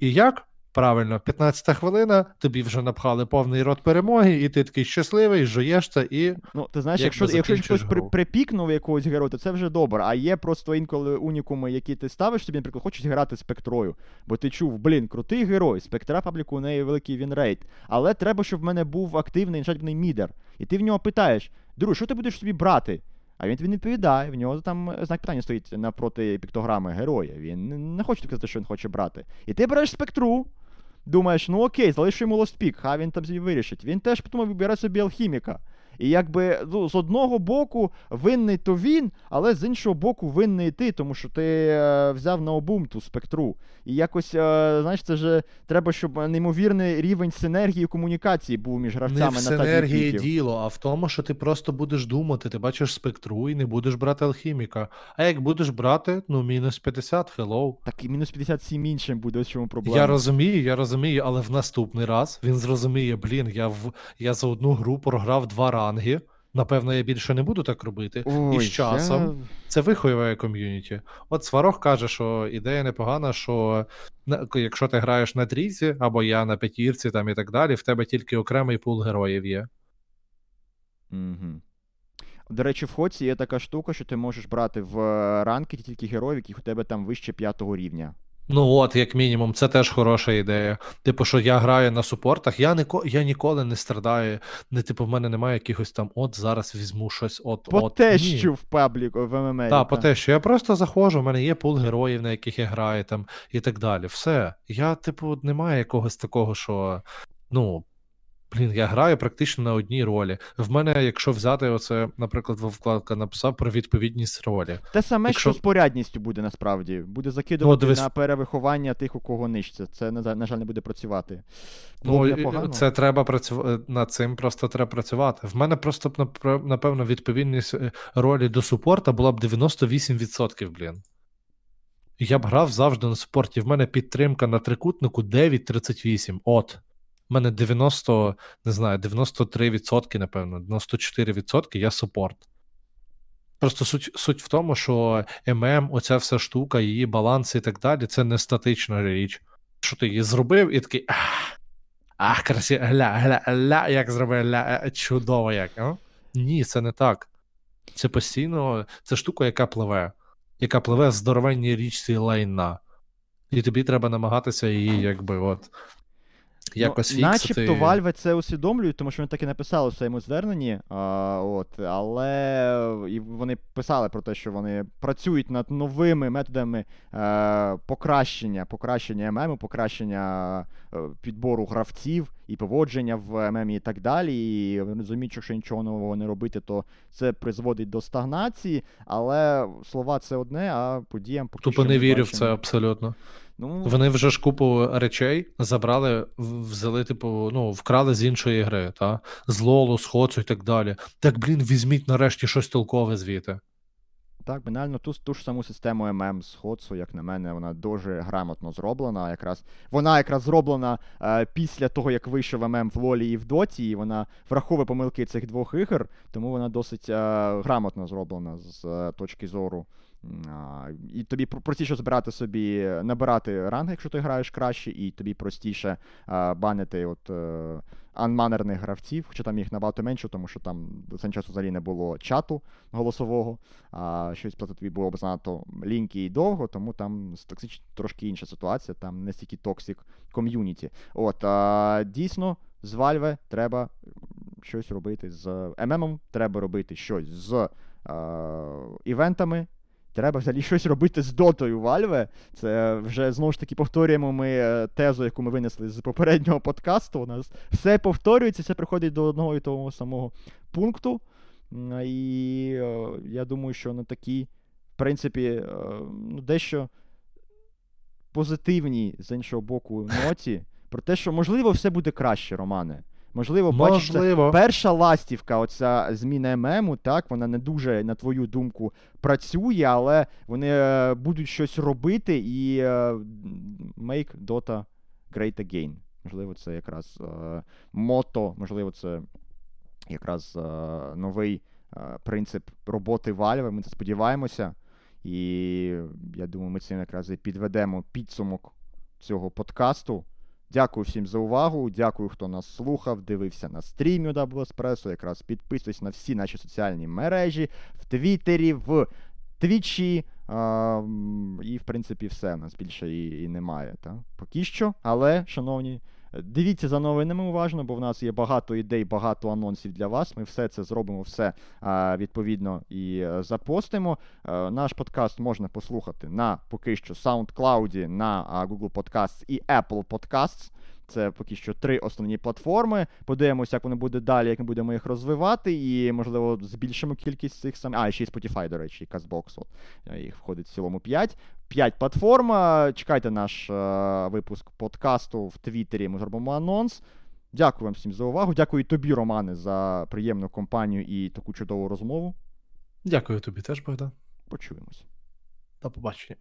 І як? Правильно, 15 хвилина, тобі вже напхали повний рот перемоги, і ти такий щасливий, жуєш це і. Ну, ти знаєш, Як якщо, якщо хтось при, припікнув якогось героя, то це вже добре. А є просто інколи унікуми, які ти ставиш собі, наприклад, хочуть грати спектрою. Бо ти чув, блін, крутий герой, спектра пабліку у неї великий winrate. Але треба, щоб в мене був активний жадібний мідер. І ти в нього питаєш: друг, що ти будеш собі брати? А він тобі не відповідає, в нього там знак питання стоїть навпроти піктограми героя. Він не- хоче казати, що він хоче брати. І ти береш спектру, думаєш, ну окей, залишу йому last pick, хай він там вирішить. Він теж потім вибере собі алхіміка. І якби ну, з одного боку винний то він, але з іншого боку винний ти, тому що ти е, взяв на обум ту спектру. І якось, е, знаєш, це ж треба, щоб неймовірний рівень синергії комунікації був між Не гравцями в на синергії діло, а в тому, що ти просто будеш думати, ти бачиш спектру і не будеш брати алхіміка. А як будеш брати, ну, мінус 50, hello. Так і мінус 57 іншим буде, ось чому проблема. Я розумію, я розумію, але в наступний раз він зрозуміє, блін, я в я за одну гру програв два ранги. Напевно, я більше не буду так робити. Ой, і з часом я- це виховує ком'юніті. От Сварог каже, що ідея непогана, що якщо ти граєш на трійці, або я на п'ятірці там і так далі, в тебе тільки окремий пул героїв є. Угу. До речі, в Хоці є така штука, що ти можеш брати в е, ранки тільки героїв, яких у тебе там вище п'ятого рівня. Ну от, як мінімум, це теж хороша ідея. Типу, що я граю на супортах, я ніко, я ніколи не страдаю. Не, типу, в мене немає якихось там, от зараз візьму щось, от, По от. те, Ні. що в пабліку в ММА. Так, по те, що я просто заходжу, в мене є пул героїв, на яких я граю там і так далі. Все. Я, типу, немає якогось такого, що. Ну. Блін, я граю практично на одній ролі. В мене, якщо взяти оце, наприклад, вкладка написав про відповідність ролі. Те саме, Якщо- що з порядністю буде насправді. Буде закидувати дивись- на перевиховання тих, у кого нижче. Це, на, жаль, не буде працювати. Було Ну, це треба працювати над цим, просто треба працювати. В мене просто напевно відповідність е, ролі до супорта була б 98%, блін. Я б грав завжди на супорті. В мене підтримка на трикутнику 9,38. От. У мене 90, не знаю, 93%, напевно, 94% я супорт. Просто суть, суть в тому, що ММ, оця вся штука, її баланс і так далі, це не статична річ. Що ти її зробив, і такий. Ах, ах красиво, гля, гля, гля, як зробив, гля, е, чудово як. А? Ні, це не так. Це постійно, це штука, яка пливе, яка пливе в здоровенній річці лайна. І тобі треба намагатися її, якби, от. Якось ну, фіксити. Начебто Valve це усвідомлюють, тому що вони так і написали в своєму зверненні. А, от, але і вони писали про те, що вони працюють над новими методами е, покращення, покращення ММ, покращення е, підбору гравців і поводження в ММ і так далі. І розуміють, що якщо нічого нового не робити, то це призводить до стагнації. Але слова це одне, а подіям поки Тупо що не вірю в це абсолютно. Ну, Вони вже ж купу речей забрали, взяли, типу, ну, вкрали з іншої гри, та? З Лолу, з Хоцу і так далі. Так, блін, візьміть нарешті щось толкове звідти. Так, банально ту, ту ж саму систему ММ з Ходсу, як на мене, вона дуже грамотно зроблена. Якраз вона якраз зроблена е, після того, як вийшов ММ в Лолі і в Доті, і вона враховує помилки цих двох ігор, тому вона досить е, грамотно зроблена з е, точки зору. І тобі простіше збирати собі, набирати ранги, якщо ти граєш краще, і тобі простіше е, банити от, е, анманерних гравців, хоча там їх набагато менше, тому що там до цього часу взагалі не було чату голосового а щось плати тобі було б занадто ліньки і довго, тому там токсич трошки інша ситуація, там не стільки токсик ком'юніті. От, а, дійсно, з Valve треба щось робити з ММом, треба робити щось з а, івентами. Треба взагалі щось робити з дотою Valve. Це вже знову ж таки повторюємо ми е, тезу, яку ми винесли з попереднього подкасту. У нас все повторюється, все приходить до одного і того самого пункту. І е, я думаю, що на такій, в принципі, е, ну, дещо позитивній, з іншого боку, ноті, про те, що можливо все буде краще, Романе. Можливо, бачиш, це перша ластівка, оця зміна ММу, так, вона не дуже, на твою думку, працює, але вони е, будуть щось робити і е, make Dota great again. Можливо, це якраз е, мото, можливо, це якраз новий принцип роботи Valve. Ми це сподіваємося. І я думаю, ми цим якраз і підведемо підсумок цього подкасту. Дякую всім за увагу. Дякую, хто нас слухав, дивився на стрімі Espresso. Якраз підписуйтесь на всі наші соціальні мережі в Твіттері, в Твічі. І, в принципі, все. У нас більше і, і немає. Та? Поки що. Але, шановні, дивіться за новинами уважно, бо в нас є багато ідей, багато анонсів для вас. Ми все це зробимо, все відповідно і е, запостимо. Е, Наш подкаст можна послухати на поки що SoundCloud, на Google Podcasts і Apple Podcasts. Це поки що три основні платформи. Подивимося, як воно буде далі, як ми будемо їх розвивати, і, можливо, збільшимо кількість цих самих. А, ще й Spotify, до речі, і CastBox. От. Їх входить в цілому 5. 5 платформ. Чекайте наш е, випуск подкасту в Твіттері. Ми зробимо анонс. Дякую вам всім за увагу. Дякую тобі, Романе, за приємну компанію і таку чудову розмову. Дякую тобі теж, Богдан. Почуємось. До побачення.